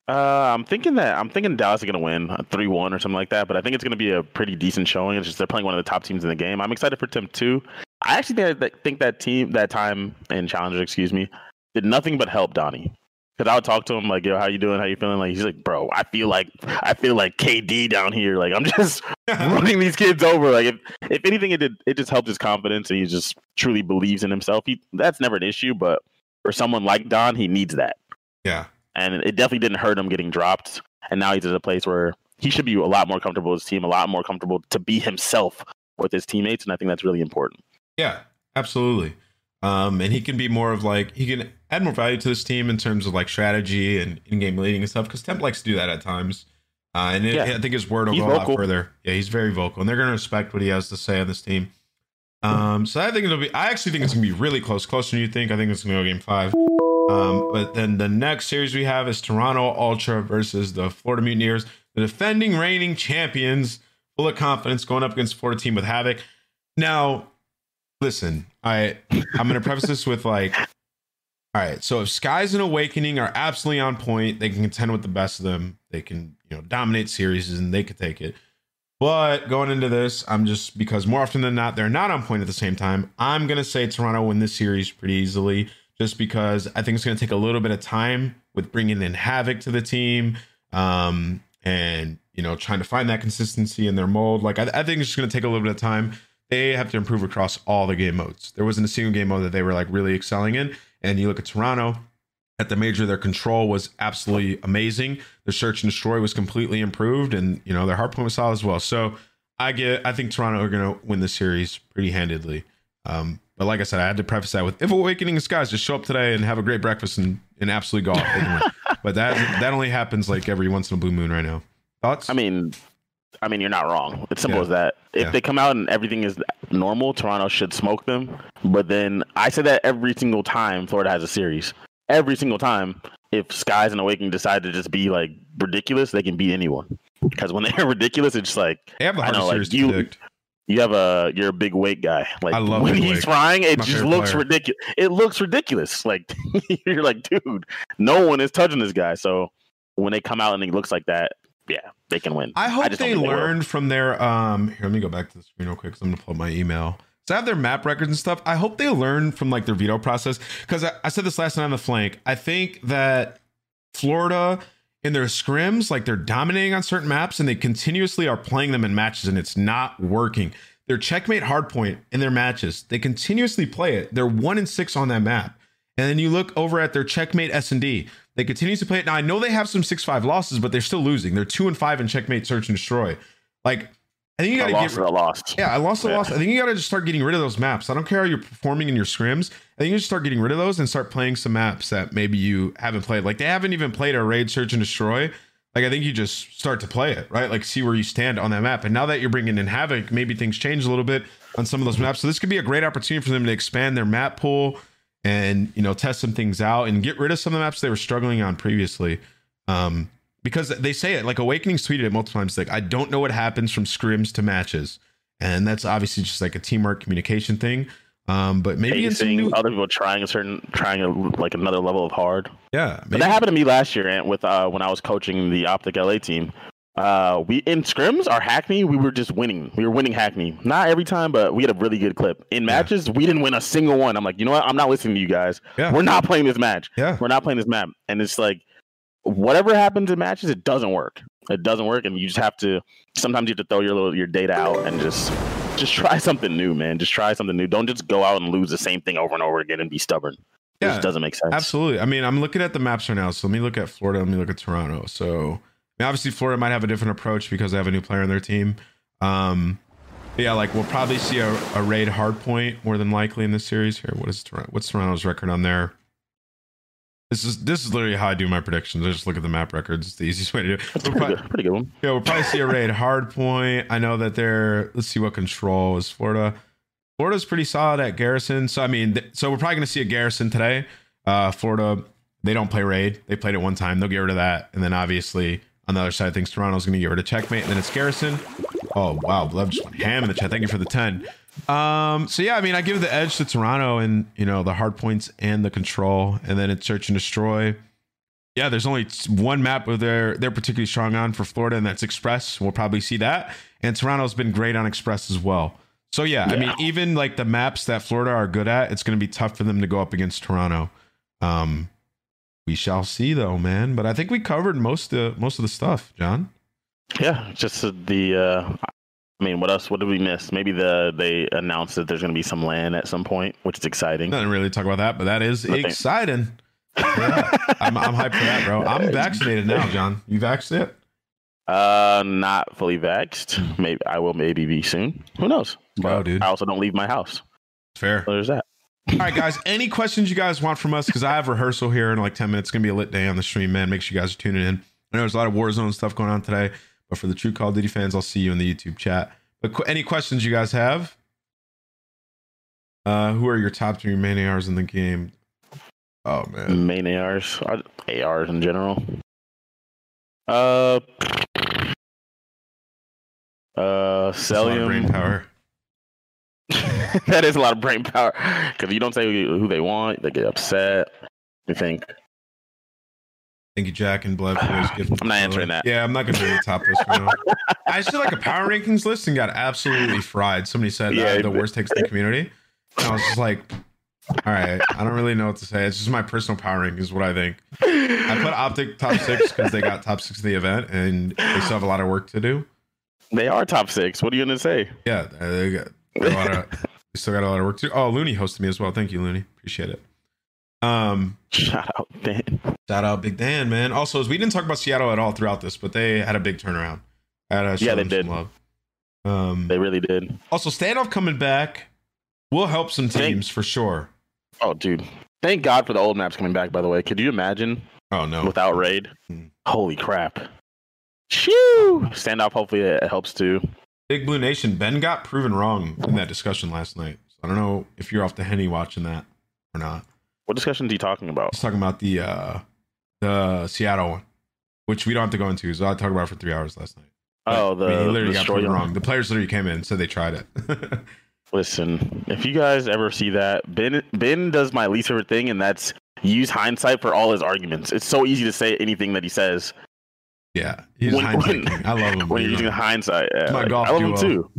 Uh, I'm thinking that I'm thinking Dallas is gonna win three one or something like that. But I think it's gonna be a pretty decent showing. It's just they're playing one of the top teams in the game. I'm excited for Tim too. I actually think that, think that team that time in Challenger, excuse me, did nothing but help Donnie. Cause I would talk to him like, "Yo, how you doing? How you feeling?" Like he's like, "Bro, I feel like I feel like KD down here. Like I'm just running these kids over. Like if if anything, it did it just helped his confidence and he just truly believes in himself. He that's never an issue, but for someone like Don, he needs that yeah, and it definitely didn't hurt him getting dropped. And now he's at a place where he should be a lot more comfortable with his team, a lot more comfortable to be himself with his teammates, and I think that's really important. yeah, absolutely. Um, and he can be more of like he can add more value to this team in terms of like strategy and in-game leading and stuff. Because Temp likes to do that at times. Uh, and it, Yeah. I think his word will He's go a lot further. Yeah, he's very vocal, and they're going to respect what he has to say on this team. Um, so I think it'll be. I actually think it's going to be really close, closer than you think. I think it's going to go game five. Um, but then the next series we have is Toronto Ultra versus the Florida Mutineers, the defending reigning champions, full of confidence, going up against Florida team with Havok. Now, listen, I I'm going to preface this with like, all right. So if Skyz and Owakening are absolutely on point, they can contend with the best of them. They can you know dominate series and they could take it. But going into this, I'm just because more often than not, they're not on point at the same time. I'm going to say Toronto win this series pretty easily just because I think it's going to take a little bit of time with bringing in Havok to the team um, and, you know, trying to find that consistency in their mold. Like, I, I think it's just going to take a little bit of time. They have to improve across all the game modes. There wasn't a single game mode that they were like really excelling in. And you look at Toronto, at the major their control was absolutely amazing. Their search and destroy was completely improved and you know their hardpoint was solid as well. So i get i think toronto are going to win the series pretty handedly. Um, but like i said i had to preface that with if Owakening Skyz just show up today and have a great breakfast and, and absolutely go off. But that that only happens like every once in a blue moon right now. Thoughts? I mean, I mean, you're not wrong. It's simple Yeah. as that. If Yeah. they come out and everything is normal, Toronto should smoke them. But then I say that every single time Florida has a series. Every single time, if Skyz and Owakening decide to just be like ridiculous, they can beat anyone. Because when they're ridiculous, it's just like they have the I know, like, you- predict you have a you're a big weight guy. Like I love when he's weight. frying, it My just looks player. ridiculous. It looks ridiculous. Like you're like, dude, no one is touching this guy. So when they come out and he looks like that, yeah, they can win. I hope don't they will. learned from their um here, let me go back to the screen real quick because I'm gonna pull up my email. So I have their map records and stuff. I hope they learn from like their veto process. Because I, I said this last night on the flank. I think that Florida in their scrims, like they're dominating on certain maps and they continuously are playing them in matches and it's not working. Their checkmate hardpoint in their matches, they continuously play it. They're one in six on that map. And then you look over at their checkmate S and D. They continue to play it. Now I know they have some six five losses, but they're still losing. They're two and five in checkmate search and destroy. Like I think you got to lost, get I lost. yeah, I lost a Yeah. loss. I think you got to just start getting rid of those maps. I don't care how you're performing in your scrims. I think you just start getting rid of those and start playing some maps that maybe you haven't played. Like they haven't even played a raid, search, and destroy. Like I think you just start to play it, right? Like see where you stand on that map. And now that you're bringing in Havok, maybe things change a little bit on some of those maps. So this could be a great opportunity for them to expand their map pool and you know test some things out and get rid of some of the maps they were struggling on previously. Um, because they say it like Owakening tweeted it multiple times. Like I don't know what happens from scrims to matches, and that's obviously just like a teamwork communication thing. Um, but maybe Pacing, new, other people trying a certain, trying a, like another level of hard. yeah, But that happened to me last year, and with uh, when I was coaching the Optic LA team. Uh, we in scrims, our Hackney, we were just winning. We were winning Hackney. Not every time, but we had a really good clip. In matches, we didn't win a single one. I'm like, you know what? I'm not listening to you guys. Yeah. We're not playing this match. yeah, We're not playing this map. And it's like, whatever happens in matches, it doesn't work. It doesn't work, and you just have to. Sometimes you have to throw your little your data out and just just try something new, man. Just try something new. Don't just go out and lose the same thing over and over again and be stubborn. It Yeah, just doesn't make sense. Absolutely. I mean, I'm looking at the maps right now. So let me look at Florida. Let me look at Toronto. So I mean, obviously, Florida might have a different approach because they have a new player on their team. Um, yeah, like we'll probably see a, a raid hard point more than likely in this series. Here, what is Toronto? What's Toronto's record on there? This is this is literally how I do my predictions. I just look at the map records. It's the easiest way to do. it. That's We'll pretty prob- good. Pretty good one. yeah, we'll probably see a raid hard point. I know that they're. Let's see what control is Florida. Florida's pretty solid at Garrison. So I mean, th- so we're probably going to see a Garrison today. Uh, Florida, they don't play raid. They played it one time. They'll get rid of that, and then obviously on the other side of things, Toronto's going to get rid of checkmate, and then it's Garrison. Oh wow, Blev just went ham in the chat. Thank you for the ten. Um, so yeah, I mean, I give the edge to Toronto and you know the hard points and the control, and then it's search and destroy. Yeah, there's only one map where they're they're particularly strong on for Florida, and that's Express. We'll probably see that. And Toronto's been great on Express as well. So yeah, I mean, even like the maps that Florida are good at, it's going to be tough for them to go up against Toronto. Um, we shall see though, man. But I think we covered most of most of the stuff, John. Yeah, just the. Uh, I mean, what else? What did we miss? Maybe the they announced that there's going to be some land at some point, which is exciting. Nothing really talk about that, but that is exciting. Yeah, I'm, I'm hyped for that, bro. I'm vaccinated now, John. You vaccinated? Uh, not fully vaxxed. Maybe I will. Maybe be soon. Who knows? Go, dude. I also don't leave my house. Fair. So there's that. All right, guys. Any questions you guys want from us? Because I have rehearsal here in like 10 minutes. It's going to be a lit day on the stream, man. Make sure you guys are tuning in. I know there's a lot of Warzone stuff going on today, but for the true Call of Duty fans, I'll see you in the YouTube chat. But qu- any questions you guys have? Uh, who are your top three main ARs in the game? Oh, man. Main ARs, ARs in general. Uh, uh, That's a lot of brain power. that is a lot of brain power because you don't say who they want, they get upset. You think Thank you, Jack and Blood, for those gifts. I'm not answering that. Yeah, I'm not gonna do the top list right now. I just did like a power rankings list and got absolutely fried. Somebody said Yeah, uh, the worst takes in the community. And I was just like, all right, I don't really know what to say. It's just my personal power rankings, what I think. I put Optic top six because they got top six in the event and they still have a lot of work to do. They are top six. What are you gonna say? Yeah, they got, got a lot of, they still got a lot of work to do. Oh, Looney hosted me as well. Thank you, Looney. Appreciate it. Um, Shout out, Dan. Shout out Big Dan, man. Also, we didn't talk about Seattle at all throughout this, but they had a big turnaround. Had to Yeah, they did. Love. Um, They really did. also, standoff coming back will help some Thank- teams for sure. Oh, dude. Thank God for the old maps coming back. By the way, could you imagine Oh no, without raid? Hmm. Holy crap! Shoo! Standoff. Hopefully, it helps too. Big Blue Nation. Ben got proven wrong in that discussion last night. So I don't know if you're off the henny watching that or not. What discussion is he talking about? He's talking about the uh the Seattle one, which we don't have to go into. So I talked about it for three hours last night. Oh, the, I mean, he the literally got proven wrong. The players literally came in and said they tried it. Listen, if you guys ever see that, Ben Ben does my least favorite thing, and that's use hindsight for all his arguments. It's so easy to say anything that he says yeah, he's When- hindsight when- I love him. when you're using hindsight. Yeah, my like, golf I love duo. him too.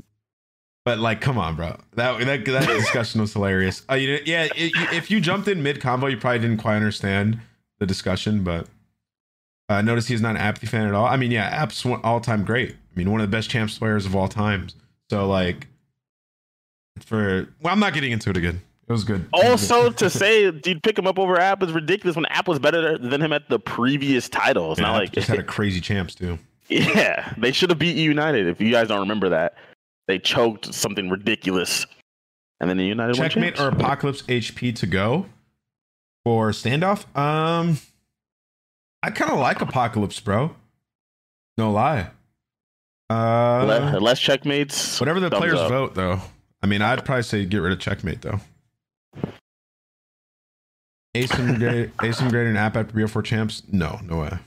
But like, come on, bro. That that, that discussion was hilarious. Uh, you, yeah, it, if you jumped in mid combo, you probably didn't quite understand the discussion. But uh, notice he's not an apathy fan at all. I mean, yeah, App's all time great. I mean, one of the best champs players of all times. So like, for well, I'm not getting into it again. It was good. Also, to say you'd pick him up over App is ridiculous when App was better than him at the previous title. It's Yeah, not App like just had a crazy champs too. yeah, they should have beat United. If you guys don't remember that, they choked something ridiculous, and then the United Checkmate or Apocalypse HP to go for standoff. Um, I kind of like Apocalypse, bro. No lie. Uh, Le- less checkmates. whatever the players up. vote, though. I mean, I'd probably say get rid of Checkmate, though. Asim grade, Asim grade and app at BO4 champs? No, no way.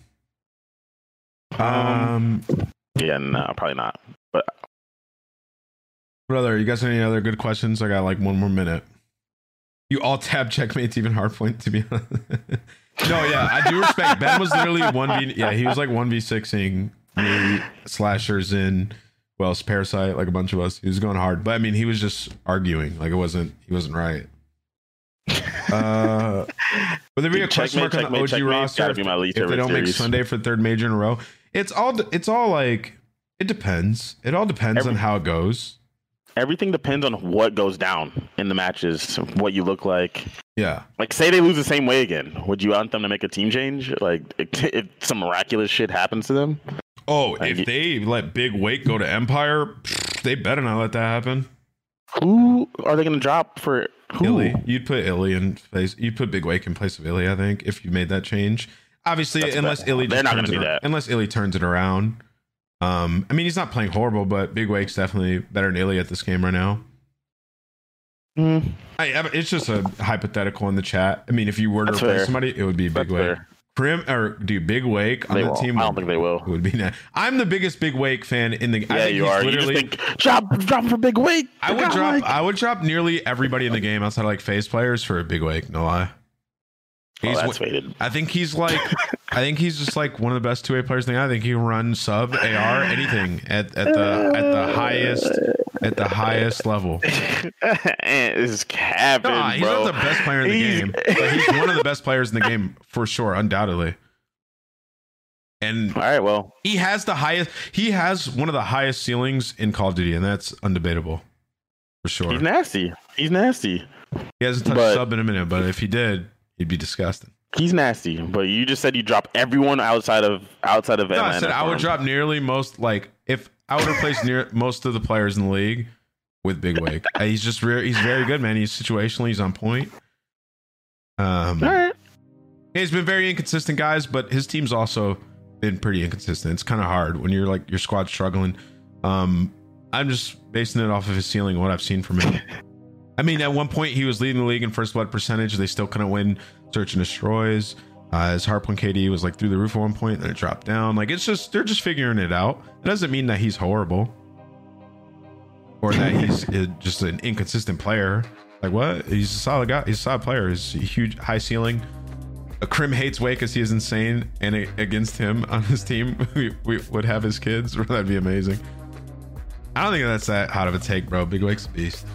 Um, Yeah, no, probably not. But brother, you guys have any other good questions? I got like one more minute. You all tab checkmates even hard point to be honest. no, yeah, I do respect. Ben was literally one v. Yeah, he was like one v sixing me, slashers in. Well, parasite like a bunch of us. He was going hard, but I mean, he was just arguing. Like it wasn't. He wasn't right. Uh, would there be a question mark on the OG roster gotta be my least if they don't make. Sunday for third major in a row? It's all. It's all like. It depends. It all depends Every- on how it goes. everything depends on what goes down in the matches, what you look like. Yeah. Like, say they lose the same way again, would you want them to make a team change? Like, if, if some miraculous shit happens to them, Oh, Like, if they let Big Wake go to Empire, they better not let that happen. who are they going to drop for? Who? iLLeY, you'd put iLLeY in place. You'd put Big Wake in place of iLLeY. I think if you made that change. Obviously, That's unless bad. iLLeY They're just not turns gonna it do that. Unless iLLeY turns it around. Um, I mean, he's not playing horrible, but Big Wake's definitely better than iLLeY at this game right now. Mm, I, I- it's just a hypothetical in the chat. I mean, if you were to That's replace fair. somebody, it would be Big that's Wake. fair. Prim or do Big Wake on They the won't. team. I don't think they will. Would be. na- I'm the biggest Big Wake fan in the. I Yeah, think you are. You literally- think drop, drop for big weight. I would drop. I would drop nearly everybody in the game outside of like phase players for a big wake. No lie. Oh, He's that's w- weighted. I think he's like. I think he's just like one of the best two way players. in the game. I think he can run sub AR anything at, at the at the highest at the highest level. is capping, Nah, he's bro. not the best player in the He's- game, but he's one of the best players in the game for sure, undoubtedly. And All right, well, he has the highest. He has one of the highest ceilings in Call of Duty, and that's undebatable for sure. he's nasty. He's nasty. He hasn't touched But- sub in a minute, but if he did, he'd be disgusting. He's nasty. But you just said you drop everyone outside of outside of No, I said I would him. drop nearly most. Like if I would replace near most of the players in the league with Big Wake. Uh, he's just re- he's very good, man. He's situationally he's on point. Um, All right. he's been very inconsistent, guys, but his team's also been pretty inconsistent. It's kind of hard when you're like your squad's struggling. Um, I'm just basing it off of his ceiling, what I've seen from him. I mean, at one point he was leading the league in first blood percentage. They still couldn't win search and destroys. Uh, his harpoon KD was like through the roof at one point, then it dropped down. Like it's just they're just figuring it out. It doesn't mean that he's horrible or that he's just an inconsistent player. Like what? He's a solid guy. He's a solid player. He's a huge high ceiling. a Krim hates Wake because he is insane, and a- against him on his team, we, we would have his kids. That'd be amazing. I don't think that's that hot of a take, bro. Big Wake's a beast.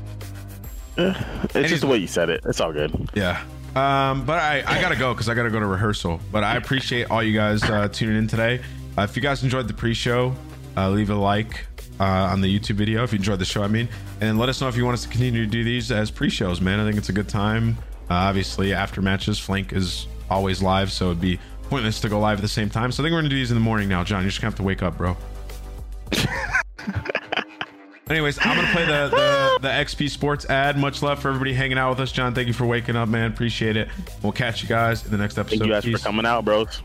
It's he's- just the way you said it. It's all good. Yeah. Um, but I, I gotta go because I gotta go to rehearsal. But I appreciate all you guys uh, tuning in today. Uh, if you guys enjoyed the pre-show, uh, leave a like uh, on the YouTube video if you enjoyed the show. I mean, and let us know if you want us to continue to do these as pre-shows. Man, I think it's a good time. Uh, obviously, after matches, Flank is always live, so it'd be pointless to go live at the same time. So I think we're gonna do these in the morning now, John. You're just gonna have to wake up, bro. Anyways, I'm gonna play the, the the XP Sports ad. Much love for everybody hanging out with us, John. Thank you for waking up, man. Appreciate it. We'll catch you guys in the next episode. Thank you guys Peace. for coming out, bros.